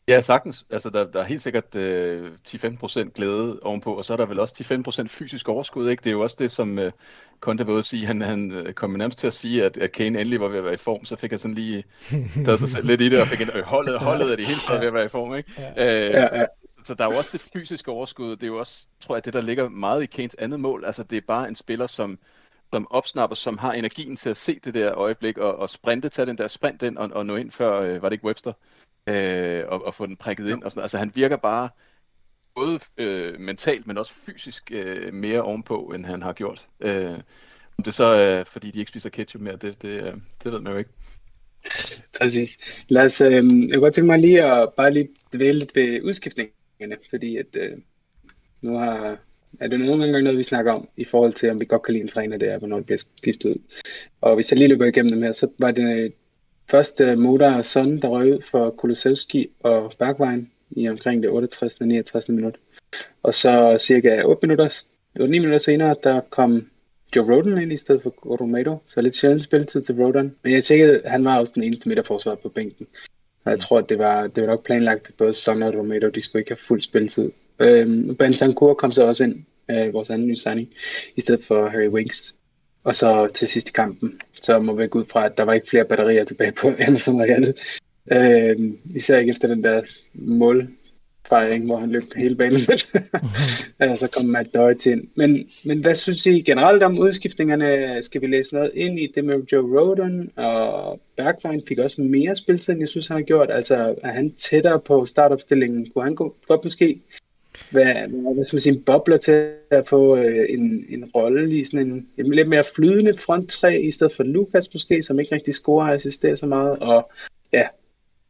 Ja, sagtens. Altså, der, der er helt sikkert øh, 10-15% glæde ovenpå, og så er der vel også 10-15% fysisk overskud, ikke? Det er jo også det, som øh, Conte var at sige. Han, han øh, kom nærmest til at sige, at, at Kane endelig var ved at være i form, så fik jeg sådan lige taget sig selv lidt i det, og fik en, øh, holdet, holdet er de helt ved at være i form, ikke? Ja. Øh, ja, ja. Så der er jo også det fysiske overskud. Det er jo også, tror jeg, det der ligger meget i Kanes andet mål. Altså, det er bare en spiller, som som opsnapper, som har energien til at se det der øjeblik og, og sprinte, tage den der sprint ind og, og nå ind før, øh, var det ikke Webster, øh, og, og få den prikket ind. Og sådan. Altså han virker bare både øh, mentalt, men også fysisk øh, mere ovenpå, end han har gjort. Øh, om det så øh, fordi de ikke spiser ketchup mere, det, det, øh, det ved man jo ikke. Præcis. Lad os, øh, jeg kunne godt tænke mig lige at bare lige dvæle lidt ved udskiftningerne, fordi at øh, nu har, er det nogle gange noget, vi snakker om, i forhold til, om vi godt kan lide en træner, det er, hvornår det bliver skiftet ud. Og hvis jeg lige løber igennem dem her, så var det Først uh, Moda og Son, der røg ud for Kulusevski og Bergwijn i omkring det 68. og 69. minut. Og så cirka 8 minutter, 8 minutter senere, der kom Joe Roden ind i stedet for Romero, så lidt sjældent spilletid til Roden. Men jeg tjekkede, han var også den eneste midterforsvar på bænken. Og jeg tror, at det var, det var nok planlagt, at både Son og Romero, de skulle ikke have fuld spilletid. Øhm, Bentancur kom så også ind, øh, vores anden nye signing, i stedet for Harry Winks. Og så til sidst i kampen, så må vi gå ud fra, at der var ikke flere batterier tilbage på Amazon og andet. Øh, især ikke efter den der målfejring, hvor han løb hele banen. mm-hmm. så kom Matt Doherty ind. Men, men hvad synes I generelt om udskiftningerne? Skal vi læse noget ind i det med Joe Roden? Og Bergwijn fik også mere spiltid, end jeg synes, han har gjort. Altså, er han tættere på startopstillingen? Kunne han godt måske hvad, hvad skal man sige, en bobler til at få øh, en, en rolle i sådan en, en lidt mere flydende fronttræ, i stedet for Lukas måske, som ikke rigtig scorer og assisterer så meget, og ja,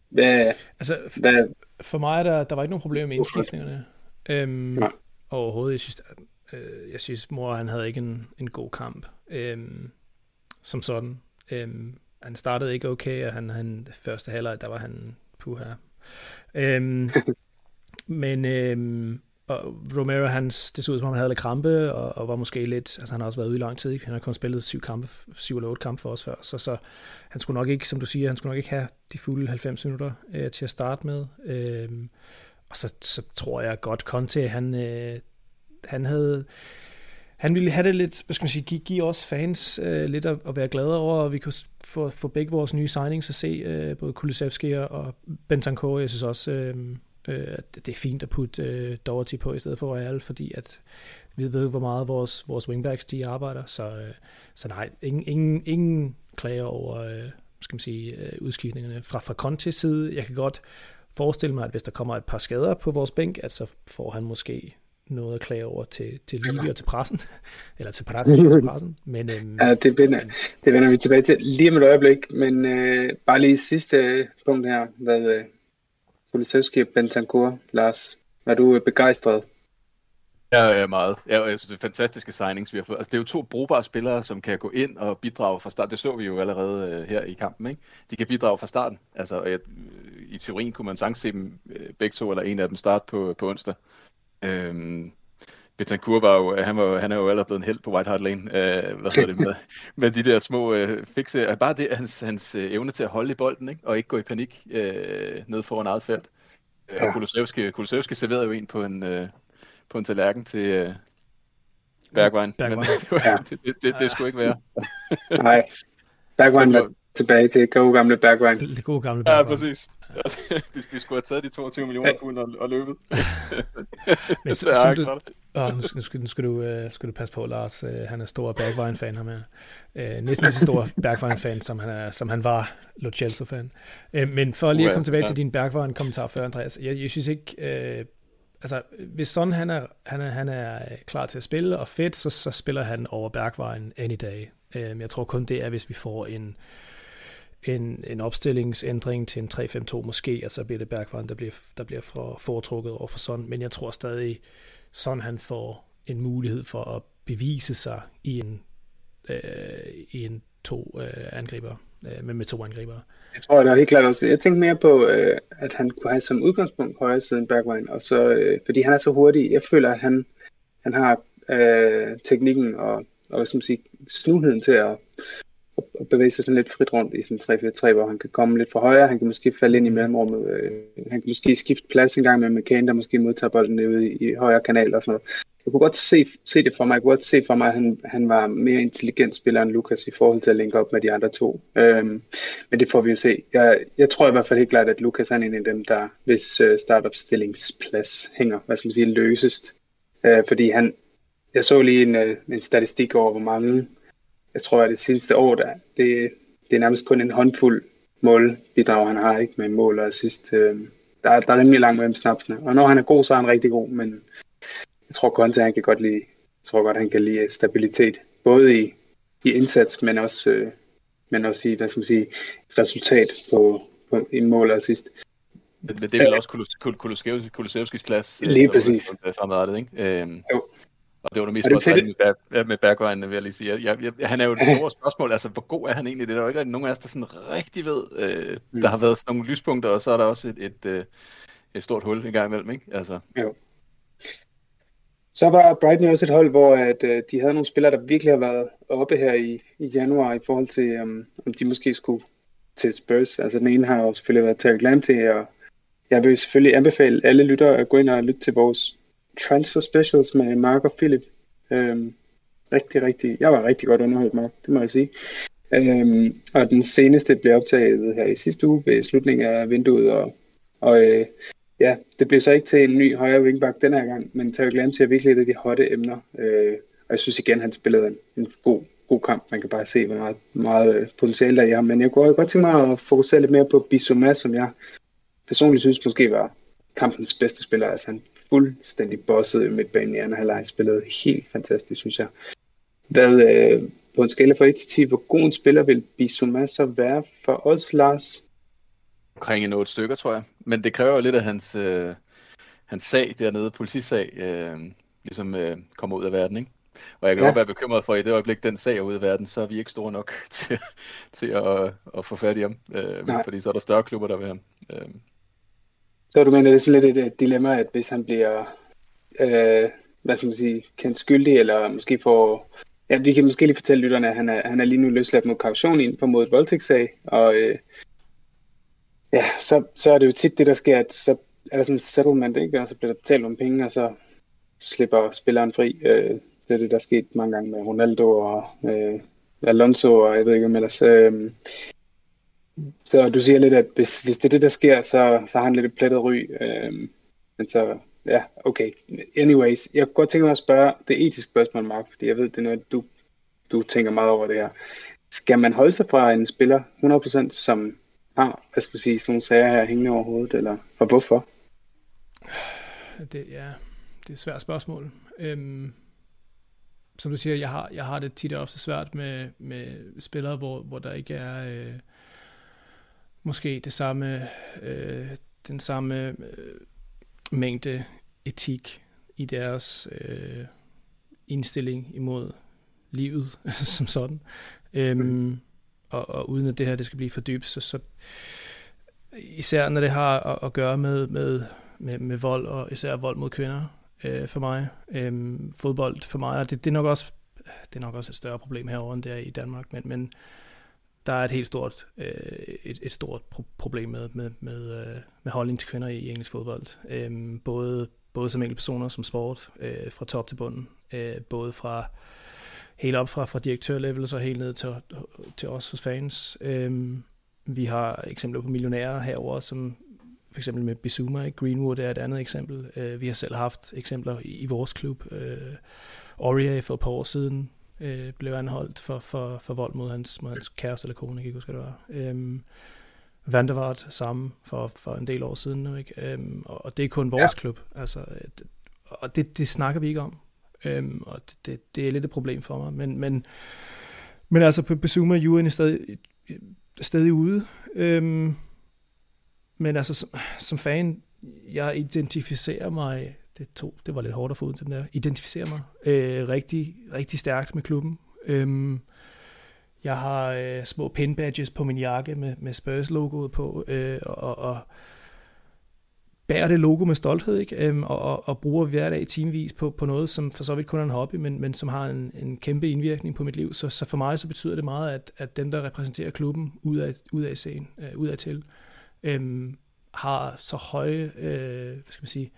hvad, altså, hvad, for mig der, der var ikke nogen problem med indskiftningerne. Øhm, nej. Overhovedet, jeg synes, øh, jeg synes, mor han havde ikke en, en god kamp, øhm, som sådan. Øhm, han startede ikke okay, og han, han første halvleg, der var han puha. Øhm, Men øhm, og Romero, hans, det så ud som om han havde lidt krampe, og, og var måske lidt, altså han har også været ude i lang tid, ikke? han har kun spillet syv, kampe, syv eller otte kampe for os før, så, så han skulle nok ikke, som du siger, han skulle nok ikke have de fulde 90 minutter øh, til at starte med. Øhm, og så, så tror jeg godt, Conte, han, øh, han havde, han ville have det lidt, hvad skal man sige, give, give os fans øh, lidt at, at være glade over, og vi kunne få, få begge vores nye signings at se, øh, både Kulisevski og Bentancur, jeg synes også, øh, øh, det er fint at putte øh, Doherty på i stedet for Royal, fordi at vi ved, hvor meget vores, vores wingbacks de arbejder, så, øh, så nej, ingen, ingen, ingen klager over øh, skal man sige, øh, udskiftningerne. Fra, fra Contes side, jeg kan godt forestille mig, at hvis der kommer et par skader på vores bænk, at så får han måske noget at klage over til, til Livi og til pressen, eller til Parazzi og til pressen. Men, øhm, ja, det vender, det vender vi tilbage til lige om et øjeblik, men øh, bare lige sidste punkt her, hvad, Kulisevski og Bentancur, Lars. Er du øh, begejstret? Ja, ja, meget. Ja, jeg synes, det er fantastiske signings, vi har fået. Altså, det er jo to brugbare spillere, som kan gå ind og bidrage fra start. Det så vi jo allerede uh, her i kampen, ikke? De kan bidrage fra starten. Altså, og øh, i teorien kunne man sagtens se dem uh, begge to, eller en af dem starte på, på onsdag. Øhm, Betancourt var jo, han, var, han er jo allerede blevet en held på White Hart Lane, uh, hvad hedder det med, med de der små uh, fikse, bare det, hans, hans uh, evne til at holde i bolden, ikke? og ikke gå i panik uh, ned foran eget felt. Ja. Og Kulusevski, Kulusevski serverede jo en på en, uh, på en tallerken til uh, Bergwijn. Bergwijn. det, var, ja. det, det, det, det, skulle ikke være. Nej, Bergwijn var tilbage til gode gamle Bergwijn. Det gode gamle Bergwijn. Ja, præcis. vi, vi skulle have taget de 22 millioner pund og, og løbet. Men så, som du, åh, nu, nu, skal, nu skal, du, uh, skal du passe på, Lars. Uh, han er stor Bergwijn-fan ham her. Uh, næsten lige så stor Bergwijn-fan, som han, er, som han var Lo Celso-fan. Uh, men for lige at komme tilbage ja. til din Bergwijn-kommentar før, Andreas. Jeg, jeg synes ikke... Uh, altså, hvis sådan han er, han er, han er klar til at spille og fedt, så, så spiller han over Bergwijn any day. Uh, jeg tror kun det er, hvis vi får en en, en opstillingsændring til en 3-5-2 måske, og så bliver det Bergvand, der bliver, der bliver for, foretrukket over for sådan. Men jeg tror stadig, sådan han får en mulighed for at bevise sig i en, øh, i en to øh, angriber, øh, med, med to angriber. Jeg tror der er helt klart også. Jeg tænkte mere på, øh, at han kunne have som udgangspunkt højre siden Bergwijn, og så, øh, fordi han er så hurtig. Jeg føler, at han, han har øh, teknikken og, og hvad skal man sige, snuheden til at at bevæge sig sådan lidt frit rundt i sådan 3-4-3, hvor han kan komme lidt for højre, han kan måske falde ind i mellemrummet, øh, han kan måske skifte plads en gang med McCain, der måske modtager bolden ude i, i højre kanal og sådan noget. Jeg kunne godt se, se det for mig, jeg kunne godt se for mig, at han, han var mere intelligent spiller end Lukas i forhold til at linke op med de andre to. Øhm, men det får vi jo se. Jeg, jeg tror i hvert fald helt klart, at Lukas er en af dem, der hvis øh, uh, startup-stillingsplads hænger, hvad skal man sige, løsest. Øh, fordi han, jeg så lige en, øh, en statistik over, hvor mange jeg tror, at det sidste år, der, det, det er nærmest kun en håndfuld målbidrag, han har ikke med mål og assist. Øh, der, er, der er rimelig langt mellem snapsene. Og når han er god, så er han rigtig god, men jeg tror godt, at han kan godt lide, jeg tror godt, han kan lide stabilitet. Både i, i indsats, men også, øh, men også i, hvad skal man sige, resultat på, på en mål og assist. Men det er vel også Kulusevskis klasse? Lige præcis. Fremadrettet, ikke? Øhm, jo. Og det var det mest for med, med Bergwijn, vil jeg lige sige. Jeg, jeg, han er jo det store spørgsmål, altså hvor god er han egentlig? Det er der jo ikke nogen af os, der sådan rigtig ved. Øh, mm. Der har været sådan nogle lyspunkter, og så er der også et, et, et, et stort hul en gang imellem, ikke? Altså. Jo. Så var Brighton også et hold, hvor at, uh, de havde nogle spillere, der virkelig har været oppe her i, i januar i forhold til, um, om de måske skulle til Spurs. Altså den ene har jo selvfølgelig været Terry Lamptey, og jeg vil selvfølgelig anbefale alle lyttere at gå ind og lytte til vores transfer specials med Mark og Philip. Øhm, rigtig, rigtig, jeg var rigtig godt underholdt, Mark, det må jeg sige. Øhm, og den seneste blev optaget her i sidste uge ved slutningen af vinduet, og, og øh, ja, det blev så ikke til en ny højre wingback den her gang, men Terry Glancy er virkelig et af de hotte emner, øh, og jeg synes igen, han spillede en, en god, god kamp. Man kan bare se, hvor meget, meget øh, potentiale der er i ham. Men jeg kunne godt tænke mig at fokusere lidt mere på Bissouma, som jeg personligt synes måske var kampens bedste spiller. Altså han fuldstændig bosset i midtbanen i anden halvleg. Spillede helt fantastisk, synes jeg. Hvad, øh, på en skala fra 1 til 10, hvor god en spiller vil Bissouma så være for os, Lars? Omkring en 8 stykker, tror jeg. Men det kræver jo lidt af hans, øh, hans sag dernede, politisag, øh, ligesom øh, kommer ud af verden, ikke? Og jeg kan ja. godt være bekymret for, at i det øjeblik, den sag er ude af verden, så er vi ikke store nok til, til at, at få fat i ham. Øh, fordi så er der større klubber, der vil have ham. Øh, så du mener, det er sådan lidt et dilemma, at hvis han bliver, øh, hvad skal man sige, kendt skyldig, eller måske får, ja, vi kan måske lige fortælle lytterne, at han er, han er lige nu løsladt mod kaution ind på mod et voldtægtssag, og øh, ja, så, så er det jo tit det, der sker, at så er der sådan en settlement, ikke? og så bliver der talt om penge, og så slipper spilleren fri. Øh, det er det, der er sket mange gange med Ronaldo og øh, Alonso, og jeg ved ikke, om ellers. Øh, så du siger lidt, at hvis, hvis det er det, der sker, så, så har han lidt et plettet ry. Øh, men så, ja, okay. Anyways, jeg kunne godt tænke mig at spørge det etiske spørgsmål, Mark, fordi jeg ved, det er noget, du, du tænker meget over det her. Skal man holde sig fra en spiller 100%, som har, hvad skal jeg sige, sådan nogle sager her hængende over hovedet, eller og hvorfor? Det, ja, det er et svært spørgsmål. Øhm, som du siger, jeg har, jeg har det tit og ofte svært med, med spillere, hvor, hvor der ikke er... Øh, måske det samme, øh, den samme øh, mængde etik i deres øh, indstilling imod livet som sådan. Øhm, mm. og, og uden at det her det skal blive for dybt, så, så især når det har at, at gøre med, med, med, med vold, og især vold mod kvinder øh, for mig. Øhm, fodbold for mig, og det, det, er nok også, det er nok også et større problem herovre, end det er i Danmark, men, men der er et helt stort, øh, et, et stort pro- problem med, med, med, øh, med holdning til kvinder i engelsk fodbold. Øh, både, både som personer, som sport, øh, fra top til bunden. Øh, både fra helt op fra, fra direktørlevel og så helt ned til, til os hos fans. Øh, vi har eksempler på millionærer herover, som for eksempel med Bizuma, ikke? Greenwood er et andet eksempel. Øh, vi har selv haft eksempler i, i vores klub. Øh, Aurier for et par år siden øh, blev anholdt for, for, for vold mod hans, mod hans kæreste eller kone, ikke huske, det var. Øhm, Vandevart samme for, for en del år siden nu, ikke? Øhm, og, og det er kun vores ja. klub. Altså, det, og det, det snakker vi ikke om. Øhm, og det, det, det er lidt et problem for mig. Men, men, men altså på Bezuma UN er stadig, stadig ude. Øhm, men altså som, som fan, jeg identificerer mig, det, tog, det var lidt hårdt at få ud den der, Identificere mig øh, rigtig, rigtig stærkt med klubben. Øhm, jeg har øh, små pin badges på min jakke med, med Spurs-logoet på, øh, og, og bærer det logo med stolthed, ikke? Øhm, og, og, og bruger hver dag timevis på, på noget, som for så vidt kun er en hobby, men, men som har en, en kæmpe indvirkning på mit liv. Så, så for mig så betyder det meget, at, at dem, der repræsenterer klubben ud af, ud af scenen, øh, ud af til, øhm, har så høje øh, hvad skal man sige,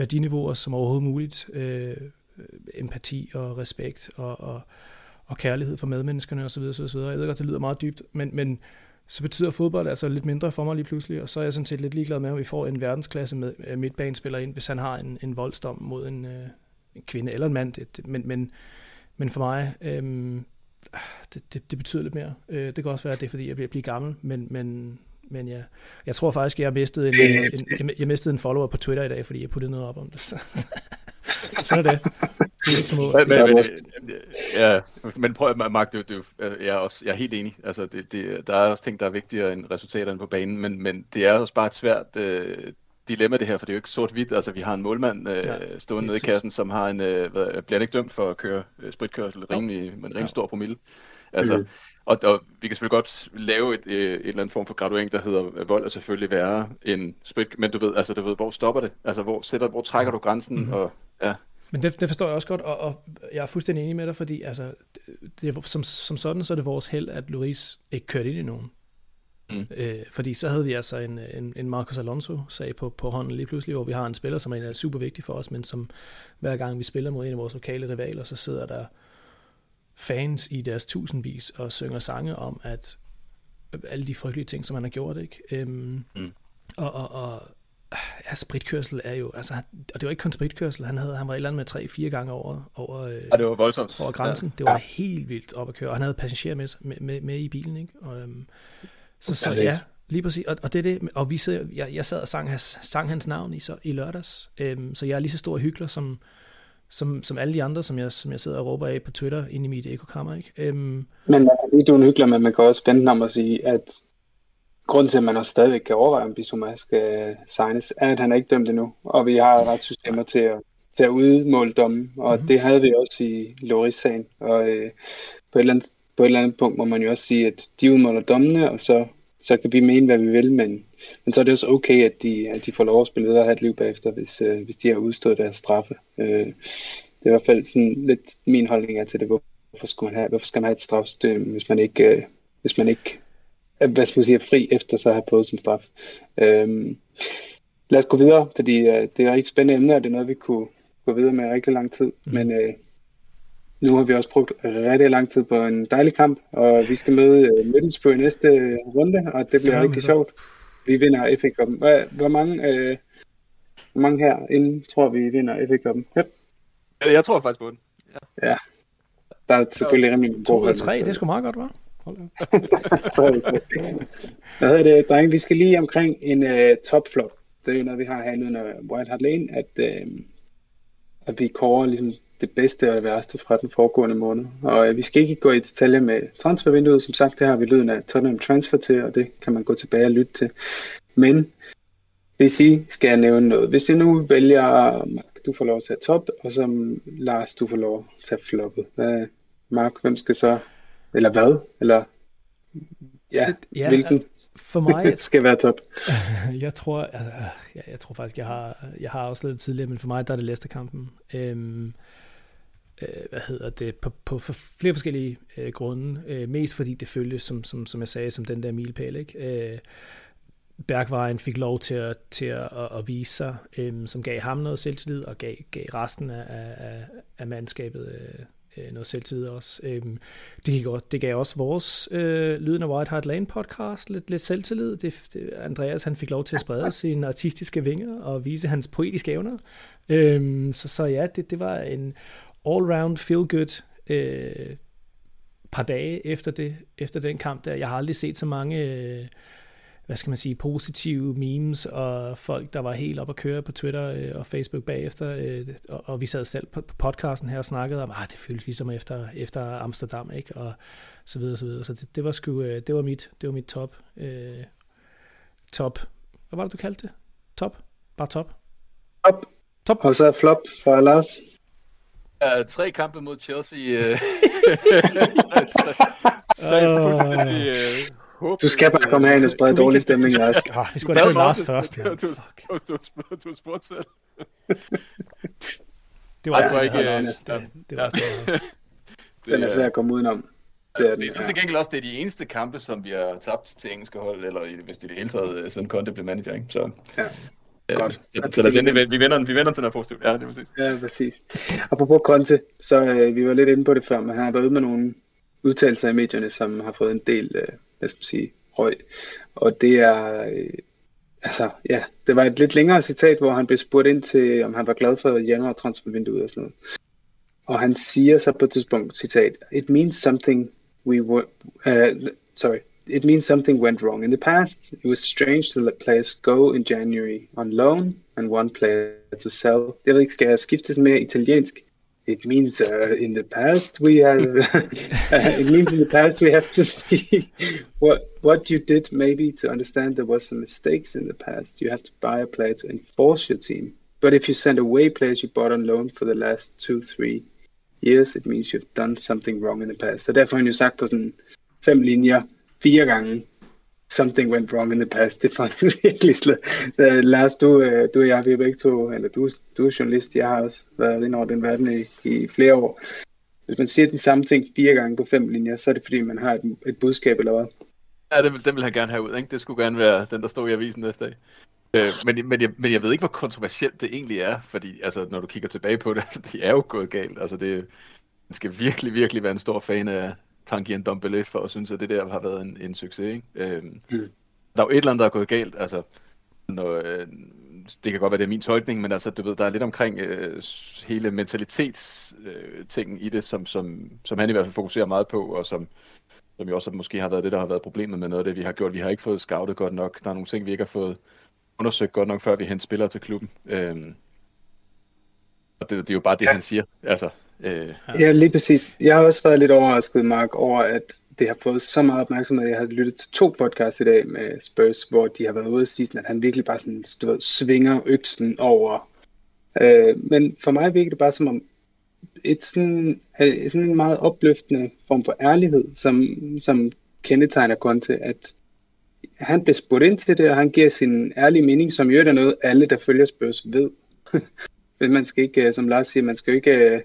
værdiniveauer som overhovedet muligt. Øh, empati og respekt og, og, og kærlighed for medmenneskerne osv. osv. Jeg ved godt, det lyder meget dybt, men, men så betyder fodbold altså lidt mindre for mig lige pludselig, og så er jeg sådan set lidt ligeglad med, om vi får en verdensklasse med øh, midtbanespiller ind, hvis han har en, en voldsdom mod en, øh, en kvinde eller en mand. Det, men, men, men for mig, øh, det, det, det betyder lidt mere. Uh, det kan også være, at det er, fordi jeg bliver, bliver gammel, men, men, men ja, jeg tror faktisk, jeg har mistet en, en, en, jeg mistede en follower på Twitter i dag, fordi jeg puttede noget op om det. Så, så er det. Det er små. Men, men, men, ja, men prøv, Mark, du, du, jeg, er også, jeg er helt enig. Altså, det, det, der er også ting, der er vigtigere end resultaterne på banen, men, men det er også bare et svært uh, dilemma det her, for det er jo ikke sort-hvidt. Altså, vi har en målmand uh, ja, stående nede i kassen, som har en, uh, hvad, bliver ikke dømt for at køre uh, spritkørsel rimelig, med en rimelig ja. stor promille. Altså, mm. Og, og vi kan selvfølgelig godt lave et, et, et eller andet form for graduering, der hedder, vold er selvfølgelig værre end sprit, men du ved, altså, du ved, hvor stopper det? Altså, hvor, sætter, hvor trækker du grænsen? Mm. Og, ja. Men det, det forstår jeg også godt, og, og jeg er fuldstændig enig med dig, fordi altså, det, det, som, som sådan, så er det vores held, at Luis ikke kørte ind i nogen. Mm. Øh, fordi så havde vi altså en, en, en Marcos Alonso-sag på, på hånden lige pludselig, hvor vi har en spiller, som er super vigtig for os, men som hver gang vi spiller mod en af vores lokale rivaler, så sidder der fans i deres tusindvis og synger sange om, at alle de frygtelige ting, som han har gjort, ikke? Øhm, mm. og, og, og ja, spritkørsel er jo, altså, og det var ikke kun spritkørsel, han, havde, han var et eller andet med tre-fire gange over, over, ja, det var voldsomt. over grænsen. Ja. Det var ja. helt vildt op at køre, og han havde passagerer med, med, med, med i bilen, ikke? Og, øhm, så, så ja, lige præcis, og, og det er det, og vi sidder, jeg, jeg sad og sang hans, sang hans navn i, så, i lørdags, øhm, så jeg er lige så stor hyggelig som, som, som alle de andre, som jeg, som jeg sidder og råber af på Twitter ind i mit ekokammer. Ikke? Øhm... Men man kan sige, du er en hyggelig, men man kan også vente om at sige, at grunden til, at man også stadigvæk kan overveje, om Bissouma skal signes, er, at han er ikke dømt endnu, og vi har retssystemer til at, til at udmåle dommen, og mm-hmm. det havde vi også i Loris-sagen, og øh, på, et eller andet, på et eller andet punkt må man jo også sige, at de udmåler dommene, og så, så kan vi mene, hvad vi vil, men, men så er det også okay, at de, at de får lov at spille videre og have et liv bagefter, hvis, øh, hvis de har udstået deres straffe. Øh, det er i hvert fald sådan lidt min holdning er til det. Hvorfor skal man have, hvorfor skal man have et strafsystem, hvis man ikke, øh, hvis man ikke hvad skal man sige, er fri efter så at have fået sin straf. Øh, lad os gå videre, fordi øh, det er et rigtig spændende emne, og det er noget, vi kunne gå videre med rigtig lang tid. Mm. Men øh, nu har vi også brugt rigtig lang tid på en dejlig kamp, og vi skal møde uh, Middlesbrough i næste runde, og det bliver rigtig sjovt. Vi vinder FA Cup'en. Hvor, hvor mange, øh, hvor mange her inden tror vi vinder FA Cup'en? Yep. Jeg tror faktisk på den. Ja. ja. Der er selvfølgelig rimelig god 2 3, det er sgu meget godt, hva'? Hvad hedder det, drenge? Vi skal lige omkring en uh, topflop. Det er jo noget, vi har herinde under White Hart Lane, at, uh, at vi kårer ligesom det bedste og det værste fra den foregående måned. Og uh, vi skal ikke gå i detaljer med transfervinduet. Som sagt, det har vi lyden af Tottenham Transfer til, og det kan man gå tilbage og lytte til. Men hvis I skal nævne noget, hvis I nu vælger, Mark, du får lov at tage top, og så Lars, du får lov at tage floppet. Hvad, Mark, hvem skal så, eller hvad, eller ja, ja hvilken for mig skal være top? jeg tror, altså, jeg, jeg tror faktisk, jeg har, jeg har også lidt tidligere, men for mig der er det Leicester-kampen. Øhm, øh, hvad hedder det, på, på for flere forskellige øh, grunde. Øh, mest fordi det følges, som, som, som jeg sagde, som den der milepæl. Ikke? Øh, Bergvejen fik lov til at, til at, at, at vise sig, øh, som gav ham noget selvtillid, og gav, gav resten af, af, af mandskabet øh, øh, noget selvtillid også. Øhm, det, gik også, det gav også vores øh, Lyden af White Hart Lane podcast lidt, lidt selvtillid. Det, det, Andreas han fik lov til at sprede sine artistiske vinger og vise hans poetiske evner. Øhm, så, så ja, det, det var en all-round feel-good øh, par dage efter, det, efter den kamp der. Jeg har aldrig set så mange... Øh, hvad skal man sige, positive memes og folk, der var helt op at køre på Twitter øh, og Facebook bagefter. Øh, og, og vi sad selv på, på podcasten her og snakkede om, at ah, det føltes ligesom efter, efter Amsterdam, ikke? Og så videre, så videre. Så det, det var sgu, det var mit, det var mit top. Øh, top. Hvad var det, du kaldte det? Top? Bare top? Top. Top. Og så flop fra Lars. Uh, tre kampe mod Chelsea. Uh, tre, tre fuldstændig uh, du skal bare komme herind og sprede dårlig stemning, Lars. Oh, vi skulle have Lars først. Ja. Du, du, du, du, du spurgte selv. det var altså ikke... Det, det, det var det. Den er svær at komme udenom. Det er, det er til gengæld også det er de eneste kampe, som vi har tabt til engelske hold, eller hvis det er det hele taget, øh, siden Conte blev manager, ikke? Så, ja. Ja, Godt. Så, så lad os endelig, vi vender, vi vender til noget positivt. Ja, det er præcis. Ja, præcis. Apropos Conte, så øh, vi var lidt inde på det før, men han har været ude med nogle udtalelser i medierne, som har fået en del øh, skal man sige, røg. Og det er, øh, altså ja, det var et lidt længere citat, hvor han blev spurgt ind til, om han var glad for januar transfervinduet og sådan noget. Og han siger så på et tidspunkt, citat, It means something we were, uh, sorry, it means something went wrong. In the past, it was strange to let players go in January on loan and one player to sell. Jeg ved ikke, skal jeg skifte mere italiensk? it means uh, in the past we have uh, it means in the past we have to see what what you did maybe to understand there was some mistakes in the past you have to buy a player to enforce your team but if you send away players you bought on loan for the last two three years it means you've done something wrong in the past så derfor har han jo sagt på sådan fem linjer fire gange something went wrong in the past. Det var virkelig slet. Uh, Lars, du, uh, du og jeg, vi er begge to, eller du, du er journalist, jeg har også været ind over den verden i, i flere år. Hvis man siger den samme ting fire gange på fem linjer, så er det fordi, man har et, et budskab, eller hvad? Ja, det, den vil han gerne have ud, ikke? Det skulle gerne være den, der stod i avisen næste dag. Øh, men, men, jeg, men jeg ved ikke, hvor kontroversielt det egentlig er, fordi altså, når du kigger tilbage på det, altså, det er jo gået galt. Altså, det, man skal virkelig, virkelig være en stor fan af, Tanguy Ndombele for at synes, at det der har været en, en succes. Ikke? Øhm, mm. Der er jo et eller andet, der er gået galt. Altså, når, øh, det kan godt være, det er min tolkning, men altså, du ved, der er lidt omkring øh, hele mentalitetstingen øh, i det, som, som, som han i hvert fald fokuserer meget på, og som, som jo også måske har været det, der har været problemet med noget af det, vi har gjort. Vi har ikke fået scoutet godt nok. Der er nogle ting, vi ikke har fået undersøgt godt nok, før vi henter spillere til klubben. Øhm, og det, det er jo bare det, ja. han siger. Altså, Øh, ja. ja, lige præcis. Jeg har også været lidt overrasket, Mark, over at det har fået så meget opmærksomhed. Jeg har lyttet til to podcasts i dag med Spurs, hvor de har været ude og sige, at han virkelig bare sådan, du ved, svinger øksen over. Øh, men for mig virker det bare som om et sådan, øh, sådan en meget opløftende form for ærlighed, som, som kendetegner Conte, at han bliver spurgt ind til det, og han giver sin ærlige mening, som jo er noget, alle, der følger Spurs, ved. man skal ikke, øh, som Lars siger, man skal jo ikke øh,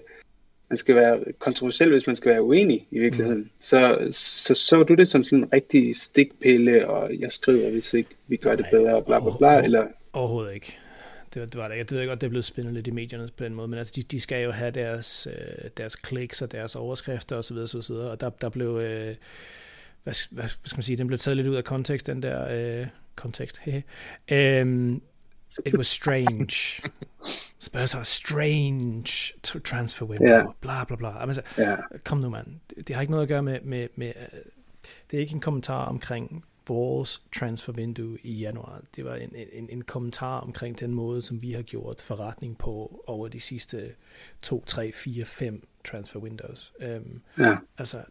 man skal være kontroversiel, hvis man skal være uenig i virkeligheden. Mm. Så, så så du det som sådan en rigtig stikpille, og jeg skriver, hvis ikke vi gør det bedre, bla bla bla, eller? Overhovedet ikke. Det var, det var det. Jeg ved godt, det er blevet spændende lidt i medierne på den måde, men altså, de, de skal jo have deres, øh, deres kliks og deres overskrifter osv. osv., osv. og der, der blev, øh, hvad, hvad, skal man sige, den blev taget lidt ud af kontekst, den der øh, kontekst. um, it was strange. Spurs har strange transfer window, yeah. bla bla bla. Altså, yeah. Kom nu mand, det, det har ikke noget at gøre med, med, med uh, det er ikke en kommentar omkring vores transfer vindue i januar. Det var en, en, en kommentar omkring den måde, som vi har gjort forretning på over de sidste 2, 3, 4, 5 transfer windows. Um, ja. Altså,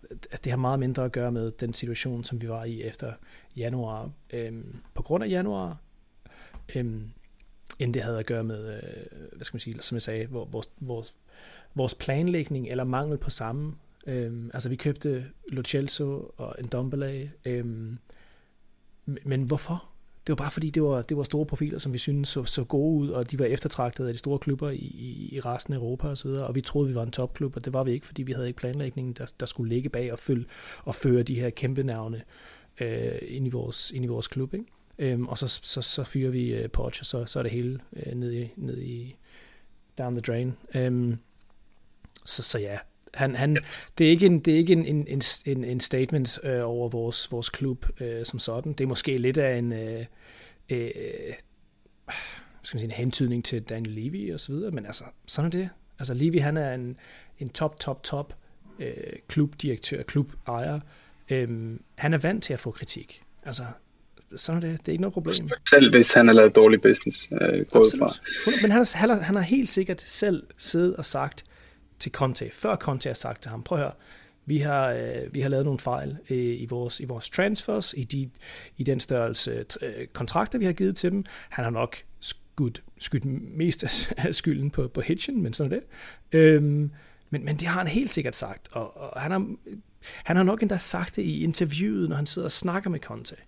det har meget mindre at gøre med den situation, som vi var i efter januar. Um, på grund af januar øhm, end det havde at gøre med, øh, hvad skal man sige, som jeg sagde, vores, vores, vores planlægning eller mangel på samme. Øhm, altså vi købte Lo Celso og Ndombele, øhm, men hvorfor? Det var bare fordi, det var, det var store profiler, som vi syntes så, så gode ud, og de var eftertragtede af de store klubber i, i, i resten af Europa og så videre, og vi troede, vi var en topklub, og det var vi ikke, fordi vi havde ikke planlægningen, der, der skulle ligge bag og, følge, og føre de her kæmpe navne øh, ind, i vores, ind i vores klub. Ikke? Øhm, og så, så, så fyrer vi øh, Poch, og så, så er det hele øh, ned, i, ned i down the drain. Øhm, så, så ja, han, han, det er ikke en, det er ikke en, en, en, en statement øh, over vores, vores klub øh, som sådan. Det er måske lidt af en, øh, øh, skal man sige, en hentydning til Daniel Levy og så videre, men altså, sådan er det. Altså, Levy, han er en, en top, top, top øh, klubdirektør, klubejer. Øh, han er vant til at få kritik. Altså, sådan er det. Det er ikke noget problem. Selv hvis han har lavet dårlig business. Øh, Absolut. Men han, han, har, han har helt sikkert selv siddet og sagt til Conte, før Conte har sagt til ham, prøv at høre, vi har, øh, vi har lavet nogle fejl øh, i, vores, i vores transfers, i, de, i den størrelse øh, kontrakter, vi har givet til dem. Han har nok skudt, skudt mest af skylden på, på Hitchen, men sådan er det. Øhm, men, men det har han helt sikkert sagt, og, og han, har, han har nok endda sagt det i interviewet, når han sidder og snakker med Conte. Før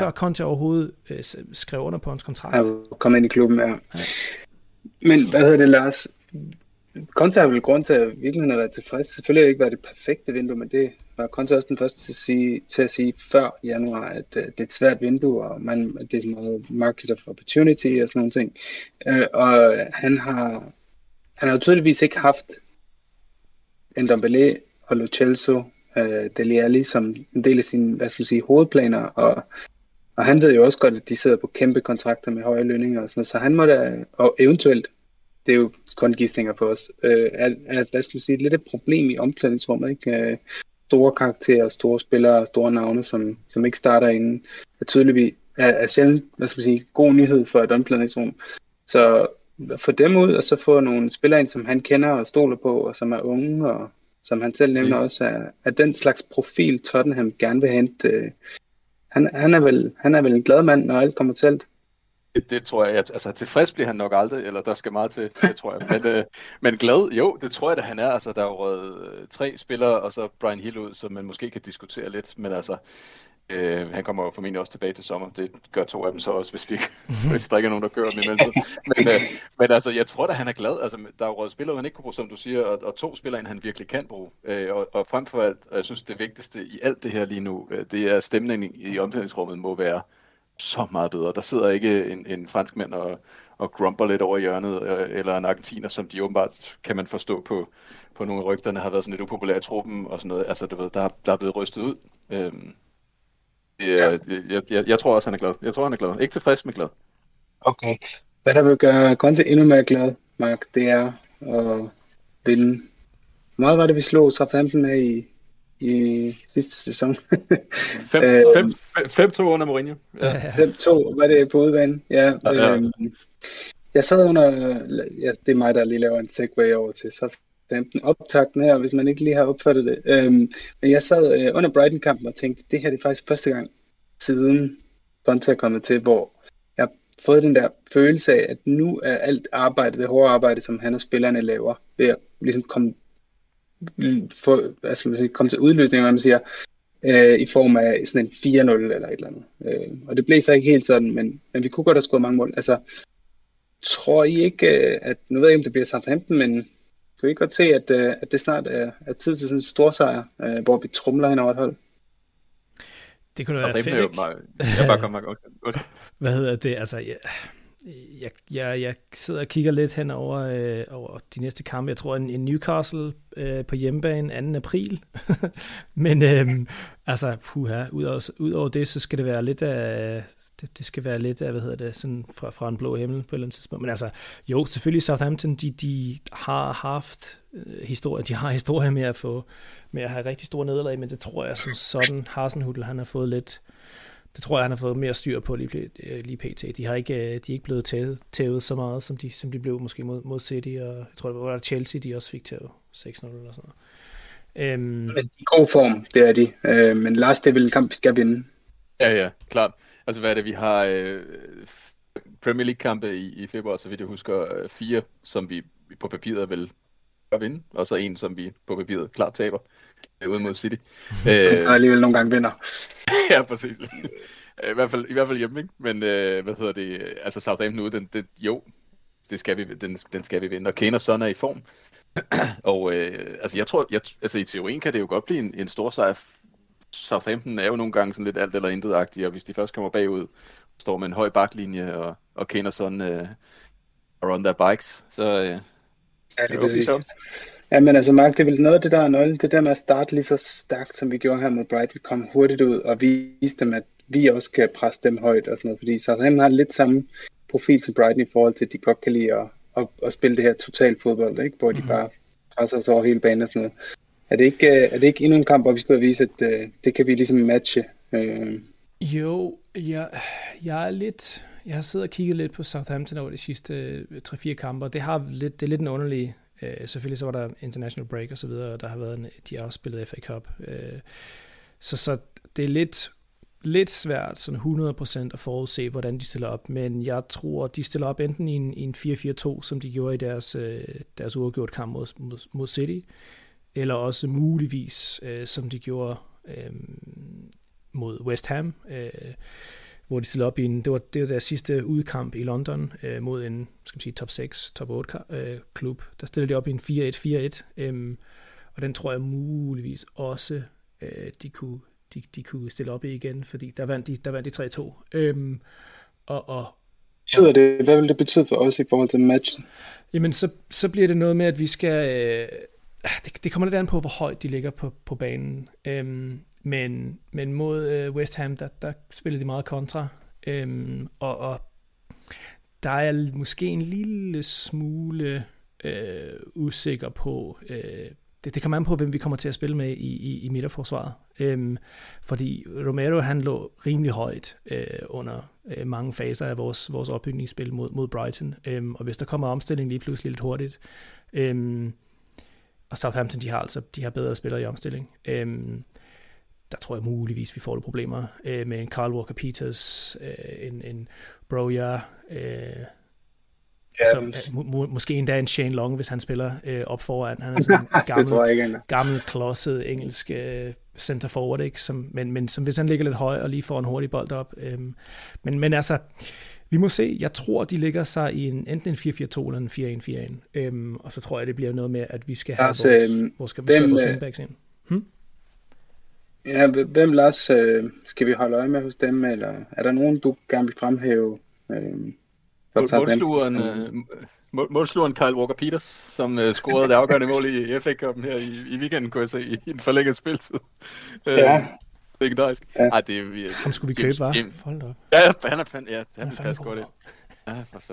ja. Conte overhovedet øh, skrev under på hans kontrakt. Ja, kom ind i klubben, ja. ja. Men hvad hedder det, Lars? Conte har vel grund til at virkelig have været tilfreds. Selvfølgelig har det ikke været det perfekte vindue, men det var Conte også den første til at sige, til at sige før januar, at uh, det er et svært vindue, og man, det er så meget market of opportunity og sådan nogle ting. Uh, og han har, han har tydeligvis ikke haft Ndombele og Lo Celso, øh, Dele Alli som en del af sine, hvad skal sige, hovedplaner, og og han ved jo også godt, at de sidder på kæmpe kontrakter med høje lønninger og sådan noget, så han må da, og eventuelt det er jo kun gidsninger på os, øh, er, er, hvad skal man sige, lidt et problem i omklædningsrummet, ikke? Øh, store karakterer, store spillere, store navne, som, som ikke starter inden, er tydeligvis er, er sjældent, hvad skal man sige, god nyhed for et omklædningsrum. Så få dem ud, og så få nogle spillere ind, som han kender og stoler på, og som er unge, og som han selv nævner også, er, er den slags profil, Tottenham gerne vil hente. Øh, han, han, er vel, han er vel en glad mand, når alt kommer til alt. Det, det tror jeg, altså tilfreds bliver han nok aldrig, eller der skal meget til, det tror jeg. Men, øh, men glad, jo, det tror jeg, at han er. Altså, der er jo øh, tre spillere, og så Brian Hill ud, som man måske kan diskutere lidt, men altså, øh, han kommer jo formentlig også tilbage til sommer. Det gør to af dem så også, hvis vi, hvis der ikke er nogen, der kører dem imellem. Men, øh, men altså, jeg tror da, han er glad. Altså, der er jo spillere, han ikke kunne bruge, som du siger, og, og to spillere, han virkelig kan bruge. Øh, og, og frem for alt, og jeg synes, det vigtigste i alt det her lige nu, øh, det er stemningen i omklædningsrummet må være så meget bedre. Der sidder ikke en, en franskmand og, og grumper lidt over hjørnet, øh, eller en argentiner, som de åbenbart, kan man forstå på, på nogle af rygterne, har været sådan lidt upopulære i truppen og sådan noget. Altså, du ved, der, der er blevet rystet ud. Øh, ja. jeg, jeg, jeg tror også, han er glad. Jeg tror, han er glad. Ikke tilfreds, men glad. Okay. Hvad der vil gøre Conte endnu mere glad, Mark, det er at vinde. Hvor meget var det, vi slog Southampton med i, i sidste sæson. 5-2 øh, under Mourinho. Ja. 5-2 var det på udbanen. Ja, ja, ja. Øhm, jeg sad under, ja, det er mig, der lige laver en segway over til så den optakten her, hvis man ikke lige har opfattet det. Øhm, men jeg sad øh, under Brighton-kampen og tænkte, det her det er faktisk første gang siden Conte er kommet til, hvor jeg har fået den der følelse af, at nu er alt arbejde, det hårde arbejde, som han og spillerne laver, ved at ligesom komme få, hvad skal man sige, komme til udløsning, hvad man siger, øh, i form af sådan en 4-0 eller et eller andet. Øh, og det blev så ikke helt sådan, men, men vi kunne godt have skåret mange mål. Altså, tror I ikke, øh, at, nu ved jeg ikke, om det bliver Southampton, men kan I godt se, at, øh, at det snart er, er tid til sådan en stor sejr, øh, hvor vi trumler hen over et hold? Det kunne da være fedt, ikke? Jeg bare kommer Hvad hedder det? Altså, ja, jeg, jeg, jeg sidder og kigger lidt hen over, øh, over de næste kampe. Jeg tror, en, en Newcastle øh, på hjemmebane 2. april. Men øh, altså, puha, udover, udover det, så skal det være lidt af... Det, det skal være lidt af, hvad hedder det, sådan fra, fra en blå himmel på et eller andet tidspunkt. Men altså, jo, selvfølgelig Southampton, de, de har haft øh, historie, de har historie med at få, med at have rigtig store nederlag, men det tror jeg som sådan, Hasenhutl, han har fået lidt, det tror jeg, han har fået mere styr på lige, øh, lige pt. De har ikke, øh, de er ikke blevet tævet, tævet så meget, som de, som de blev måske mod, mod City, og jeg tror, det var Chelsea, de også fik tævet 6-0 eller sådan noget. Øhm, men i god form, det er de. Øh, men Lars, det er vel en kamp, vi skal vinde. Ja, ja, klart. Altså, hvad er det, vi har... Øh, Premier League-kampe i, i februar, så vidt jeg husker, øh, fire, som vi på papiret vil vinde, og så en, som vi på papiret klart taber øh, ude mod City. øh, så alligevel nogle gange vinder. ja, præcis. I hvert fald, i hvert fald hjemme, ikke? Men øh, hvad hedder det? Altså Southampton ude, den, det, jo, det skal vi, den, den skal vi vinde. Og Kane og Son er i form. og øh, altså jeg tror, jeg, altså i teorien kan det jo godt blive en, en stor sejr. Southampton er jo nogle gange sådan lidt alt eller intet og hvis de først kommer bagud, står med en høj baklinje, og, og og Son øh, are on their bikes, så, øh, Ja, det er præcis. Ja, men altså Mark, det er vel noget af det, der er nøglen. Det der med at starte lige så stærkt, som vi gjorde her med Bright. Vi kom hurtigt ud og viste dem, at vi også kan presse dem højt og sådan noget. Fordi Southampton har lidt samme profil til Brighton i forhold til, at de godt kan lide at, at, at spille det her total fodbold, ikke? hvor de mm-hmm. bare presser sig over hele banen og sådan noget. Er det ikke, øh, er det ikke endnu en kamp, hvor vi skal vise, at øh, det kan vi ligesom matche? Øh. Jo, jeg, jeg er lidt jeg har siddet og kigget lidt på Southampton over de sidste øh, 3-4 kampe, og det, har lidt, det er lidt en underlig... Øh, selvfølgelig så var der international break og så videre, og der har været en, de har også spillet FA Cup. Øh, så, så det er lidt, lidt svært sådan 100% at forudse, hvordan de stiller op, men jeg tror, de stiller op enten i en, i en 4-4-2, som de gjorde i deres, øh, deres uafgjort kamp mod, mod, mod City, eller også muligvis, øh, som de gjorde øh, mod West Ham. Øh, hvor de stillede op i en, det var, det var deres sidste udkamp i London øh, mod en skal man sige, top 6, top 8 øh, klub. Der stillede de op i en 4-1-4-1, øh, og den tror jeg muligvis også, øh, de, kunne, de, de kunne stille op i igen, fordi der vandt de, der vandt de 3-2. Øh, og, og, betyder det, hvad vil det betyde for os i forhold til matchen? Jamen, så, så bliver det noget med, at vi skal... Øh, Ah, det, det kommer lidt an på, hvor højt de ligger på, på banen. Øhm, men, men mod øh, West Ham, der, der spiller de meget kontra. Øhm, og, og der er jeg måske en lille smule øh, usikker på. Øh, det, det kommer an på, hvem vi kommer til at spille med i, i, i midterforsvaret. Øhm, fordi Romero han lå rimelig højt øh, under øh, mange faser af vores, vores opbygningsspil mod, mod Brighton. Øhm, og hvis der kommer omstilling lige pludselig lidt hurtigt, øhm, og Southampton de har altså de har bedre spillere i omstilling, øhm, der tror jeg muligvis, vi får det problemer øh, med en Carl Walker Peters, øh, en, en Broja, øh, ja, som, må, må, måske endda en Shane Long, hvis han spiller øh, op foran. Han er sådan en gammel, gammel klodset engelsk øh, center forward, ikke? Som, men, men som hvis han ligger lidt høj og lige får en hurtig bold op. Øh, men, men altså, vi må se. Jeg tror, de ligger sig i en, enten en 4-4-2 eller en 4-1-4-1. Øhm, og så tror jeg, det bliver noget med, at vi skal have altså, vores, øhm, vores, skal, have vores wingbacks ind. Hm? Ja, hvem Lars øh, skal vi holde øje med hos dem, eller er der nogen, du gerne vil fremhæve? Øh, Målslugeren, øh, målslugeren Kyle Walker-Peters, som øh, scorede det afgørende mål i FA Cup'en her i, i weekenden, kunne jeg se, i en forlænget spiltid. Øh, ja. Legendarisk. Ja. Ej, det er, vi, Ham skulle vi købe, var? Hold op. Ja, han er fandme, ja, han, han er godt ind. Ja, for så.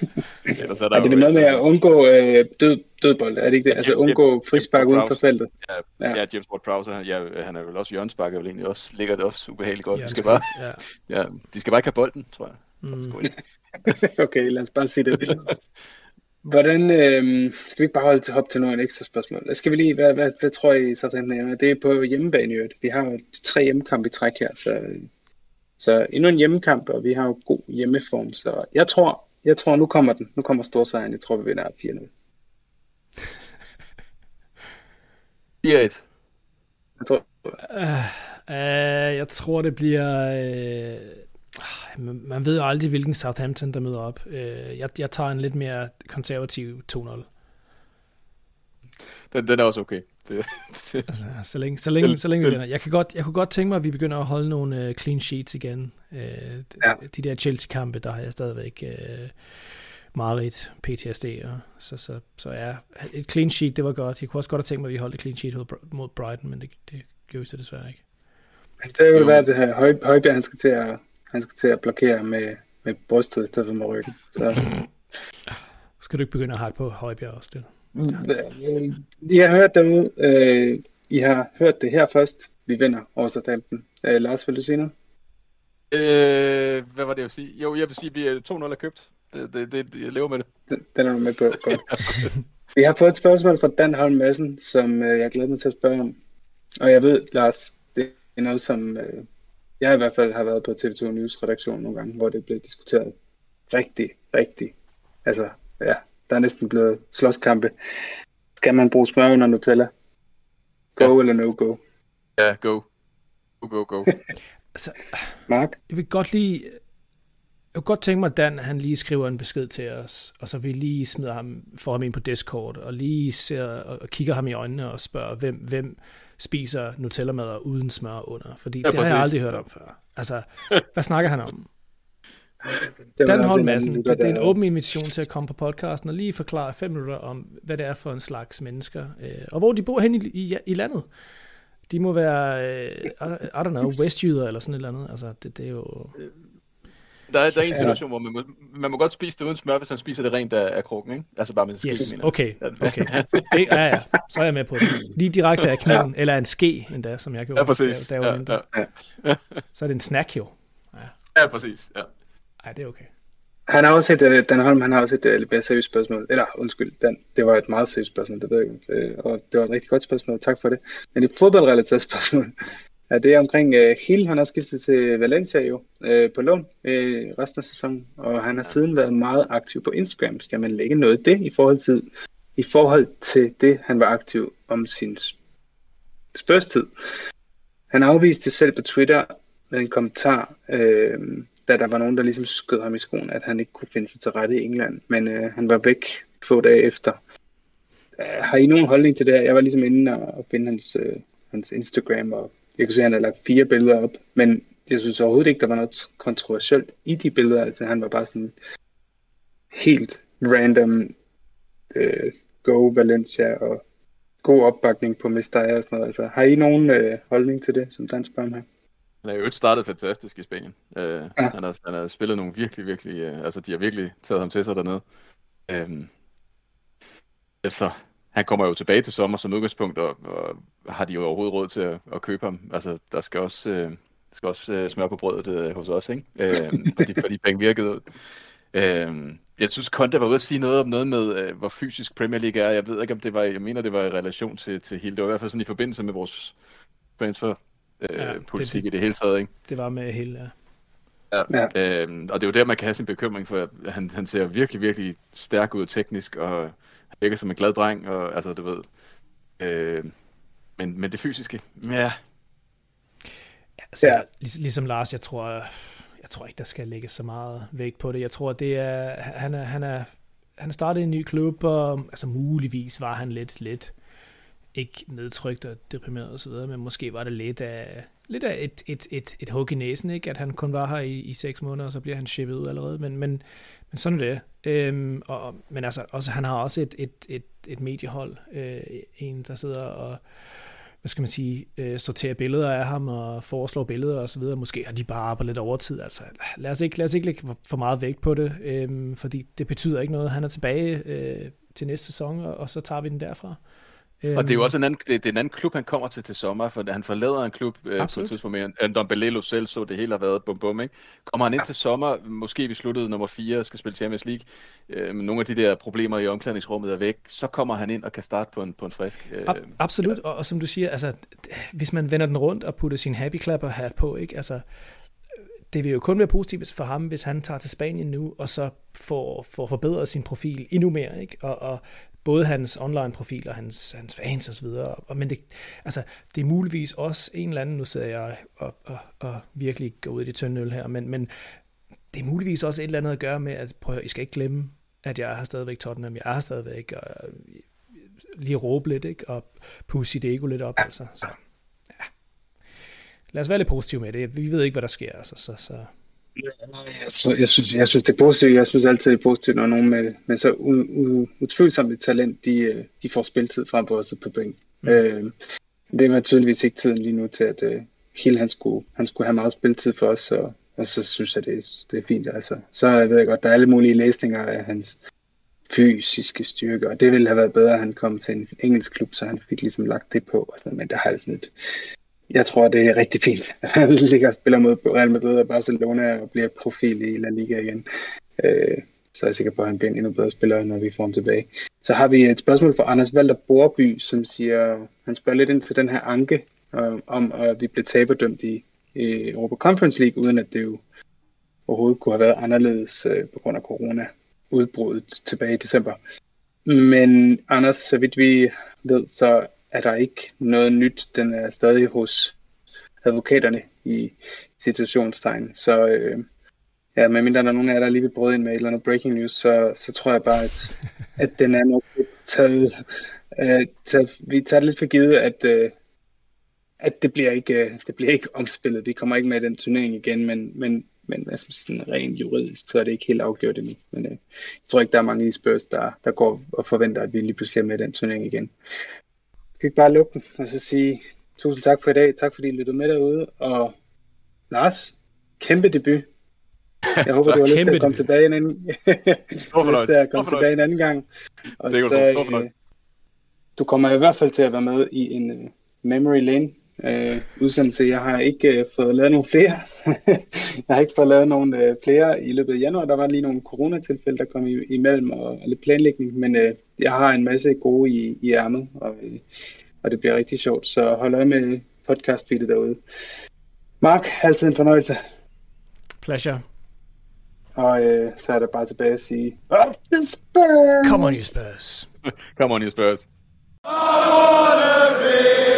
Ellers er, der er det noget med at undgå øh, død, dødbold, er det ikke det? Altså undgå frispark uden for feltet. Ja, ja. ja James Ward-Prowse, ja, han er vel også hjørnespark, er vel egentlig også, ligger det også ubehageligt godt. De skal bare, ja. ja. de skal bare ikke have bolden, tror jeg. Mm. okay, lad os bare sige det. Hvordan, øh, skal vi ikke bare holde til hop til nogle ekstra spørgsmål? Skal vi lige, hvad, hvad, hvad tror I så tænker Det er på hjemmebane i Vi har jo tre hjemmekampe i træk her, så så endnu en hjemmekamp, og vi har jo god hjemmeform, så jeg tror, jeg tror nu kommer den. Nu kommer storsejren. Jeg tror, vi vinder 4-0. 4-1. Jeg tror, uh, uh, jeg tror, det bliver... Uh, man ved jo aldrig, hvilken Southampton, der møder op. Uh, jeg, jeg tager en lidt mere konservativ 2-0. Den, den er også okay. Det, det. Altså, så længe, så længe, så længe vi vinder. Jeg, kan godt, jeg kunne godt tænke mig, at vi begynder at holde nogle uh, clean sheets igen. Uh, ja. De der Chelsea-kampe, der har jeg stadigvæk uh, meget PTSD. Og, så, så, så ja, et clean sheet, det var godt. Jeg kunne også godt have tænkt mig, at vi holdt et clean sheet mod Brighton, men det, det gjorde vi så desværre ikke. Det vil være, det her Høj, Højbjerg, han skal til at, han skal til at blokere med, med brystet i stedet for med ryggen. Så. skal du ikke begynde at have på Højbjerg også, det? I har hørt derude, øh, I har hørt det her først. Vi vinder over Southampton. Øh, Lars, vil du sige noget? Øh, hvad var det, jeg vil sige? Jo, jeg vil sige, at vi er 2-0 er købt. Det, det, det, jeg lever med det. Den, den er du med på. Godt. vi har fået et spørgsmål fra Dan Holm Madsen, som øh, jeg glæder mig til at spørge om. Og jeg ved, Lars, det er noget, som øh, jeg i hvert fald har været på TV2 News redaktion nogle gange, hvor det blev diskuteret rigtig, rigtig, altså ja, der er næsten blevet slåskampe. Skal man bruge smør under Nutella? Go ja. eller no go? Ja, go. Go, go, go. Altså, Mark? jeg vil godt lige... Jeg kunne godt tænke mig, at Dan han lige skriver en besked til os, og så vi lige smider ham, får ham ind på Discord, og lige ser og kigger ham i øjnene og spørger, hvem, hvem spiser Nutella-mad uden smør under? Fordi Ja, det har jeg aldrig hørt om før. Altså, hvad snakker han om? Dan Holm en Madsen, det, det er en der- åben invitation til at komme på podcasten og lige forklare fem minutter om, hvad det er for en slags mennesker, øh, og hvor de bor hen i, i, i landet. De må være, øh, I, I don't know, westjyder eller sådan et eller andet. Altså, det, det er jo... Der er, der er en Ja. situation, hvor man må, man må godt spise det uden smør, hvis man spiser det rent af, af krukken, ikke? Altså bare med en ske, Yes, mener okay, okay. Det, ja, ja, så er jeg med på det. Lige direkte af kniven, eller en ske endda, som jeg gjorde, Ja, præcis. var Ja, mindre. ja. Så er det en snack jo. Ja, præcis. Ja. Ej, det er okay. Han har også et, uh, Dan Holm, han har også et uh, lidt mere seriøst spørgsmål. Eller, undskyld, Dan, det var et meget seriøst spørgsmål, det ved jeg ikke. Uh, og det var et rigtig godt spørgsmål, tak for det. Men et fodboldrelateret spørgsmål, ja, det er omkring uh, Hill, han har skiftet til Valencia jo, uh, på lån uh, resten af sæsonen. Og han har siden været meget aktiv på Instagram. Skal man lægge noget af det i forhold til, i forhold til det, han var aktiv om sin sp- spørgstid? Han afviste det selv på Twitter med en kommentar, øh, da der var nogen, der ligesom skød ham i skoen, at han ikke kunne finde sig til rette i England. Men øh, han var væk få dage efter. Øh, har I nogen holdning til det her? Jeg var ligesom inde og, og finde hans, øh, hans Instagram, og jeg kunne se, at han havde lagt fire billeder op, men jeg synes overhovedet ikke, der var noget kontroversielt i de billeder. Altså han var bare sådan helt random øh, go Valencia og god opbakning på Mestalla og sådan noget. Altså, har I nogen øh, holdning til det, som Dan spørger mig? Han er jo ikke startet fantastisk i Spanien. Uh, ja. Han, har, han har spillet nogle virkelig, virkelig... Uh, altså, de har virkelig taget ham til sig dernede. Um, altså, han kommer jo tilbage til sommer som udgangspunkt, og, og har de jo overhovedet råd til at, at købe ham? Altså, der skal også, uh, skal også uh, smør på brødet uh, hos os, ikke? Uh, fordi, fordi penge virkede ud. Uh, jeg synes, Conte var ude at sige noget om noget med, uh, hvor fysisk Premier League er. Jeg ved ikke, om det var... Jeg mener, det var i relation til, til hele... Det var i hvert fald sådan i forbindelse med vores transfer øh, Ja, ja, det- politik det, i det hele taget, ikke? Det var med hele, ja. Ja. Ja. ja. Øhm, og det er jo der, man kan have sin bekymring, for han, han ser virkelig, virkelig stærk ud teknisk, og han virker som en glad dreng, og altså, du ved... Øh, men, men det fysiske, ja, Altså, Ja. lig, ligesom Lars, jeg tror, jeg tror ikke, der skal lægges så meget vægt på det. Jeg tror, det er, han er, han er, han er startet i en ny klub, og altså muligvis var han lidt, lidt ikke nedtrykt og deprimeret og så videre, men måske var det lidt af, lidt af et, et, et, et hug i næsen, ikke? at han kun var her i, i seks måneder, og så bliver han shippet ud allerede, men, men, men sådan er det. Øhm, og, men altså, også, han har også et, et, et, et mediehold, øh, en der sidder og hvad skal man sige, øh, sorterer billeder af ham og foreslår billeder og så videre. Måske har de bare arbejdet lidt overtid. Altså, lad os ikke, lad os ikke lægge for meget vægt på det, øh, fordi det betyder ikke noget. Han er tilbage øh, til næste sæson, og, og så tager vi den derfra og det er jo også en anden, det, det er en anden klub, han kommer til til sommer, for han forlader en klub øh, på et Absolut. tidspunkt mere, end Dombelelo selv så det hele har været bum bum, ikke? Kommer han ind til sommer, måske vi sluttede nummer 4 og skal spille Champions League, øh, men nogle af de der problemer i omklædningsrummet er væk, så kommer han ind og kan starte på en, på en frisk. Øh, Ab- absolut, og, og som du siger, altså, hvis man vender den rundt og putter sin happy clapper hat på, ikke? Altså, det vil jo kun være positivt for ham, hvis han tager til Spanien nu, og så får, får forbedret sin profil endnu mere, ikke? Og, og både hans online-profil og hans, hans fans osv. Og, men det, altså, det er muligvis også en eller anden, nu sidder jeg og, og, og virkelig går ud i det tynde øl her, men, men det er muligvis også et eller andet at gøre med, at prøv I skal ikke glemme, at jeg har stadigvæk Tottenham, jeg er stadigvæk, og øh, lige råbe lidt, ikke? og pusse sit ego lidt op. Altså. Så, ja. Lad os være lidt positive med det. Vi ved ikke, hvad der sker. Altså, så, så. Jeg, jeg, synes, jeg synes, det er positivt. Jeg synes altid, det er positivt, når nogen med, med så u, u, utvivlsomt et talent, de, øh, de får spiltid frem på at sidde på bænken. Mm. Øh, det var tydeligvis ikke tiden lige nu til, at uh, Hill han skulle, han skulle have meget spiltid for os, og, og så synes jeg, det, er- det er fint. Altså. Så jeg ved jeg godt, der er alle mulige læsninger af hans fysiske styrke, og det ville have været bedre, at han kom til en engelsk klub, så han fik ligesom lagt det på. Altså, men der har jeg sådan et, jeg tror, det er rigtig fint. Han ligger og spiller mod Real Madrid og Barcelona og bliver profil i La Liga igen. Øh, så er jeg sikker på, at han bliver en endnu bedre spiller, når vi får ham tilbage. Så har vi et spørgsmål fra Anders Valder Borby, som siger, han spørger lidt ind til den her anke, øh, om at vi blev taberdømt i, i Europa Conference League, uden at det jo overhovedet kunne have været anderledes øh, på grund af corona udbruddet tilbage i december. Men Anders, så vidt vi ved, så er der ikke noget nyt. Den er stadig hos advokaterne i situationstegn. Så øh, ja, medmindre der er nogen af jer, der lige vil brøde ind med et eller andet breaking news, så, så tror jeg bare, at, at den er nok taget, øh, taget, vi tager det lidt for givet, at, øh, at det bliver ikke, øh, det bliver ikke omspillet. Vi kommer ikke med den turnering igen, men, men, men altså sådan rent juridisk, så er det ikke helt afgjort endnu. Men øh, jeg tror ikke, der er mange i Spurs, der, der går og forventer, at vi lige pludselig er med den turnering igen. Jeg skal ikke bare lukke den og så sige tusind tak for i dag. Tak fordi I lyttede med derude. Og Lars, kæmpe debut. Jeg håber, du har lyst til at komme tilbage en anden, Hvorfor til at komme tilbage en anden gang. Og det så, øh, du kommer i hvert fald til at være med i en uh, Memory Lane uh, udsendelse. Jeg har ikke uh, fået lavet nogle flere. Jeg har ikke fået lavet nogle uh, flere i løbet af januar. Der var lige nogle coronatilfælde, der kom i, imellem og, og lidt planlægning. Men uh, jeg har en masse gode i, i ærmet, og, uh, og det bliver rigtig sjovt. Så hold øje med podcast derude. Mark, altid en fornøjelse. Pleasure. Og øh, så er der bare tilbage at sige, Up the Spurs! Come on, you Spurs. Come on, you Spurs. Oh!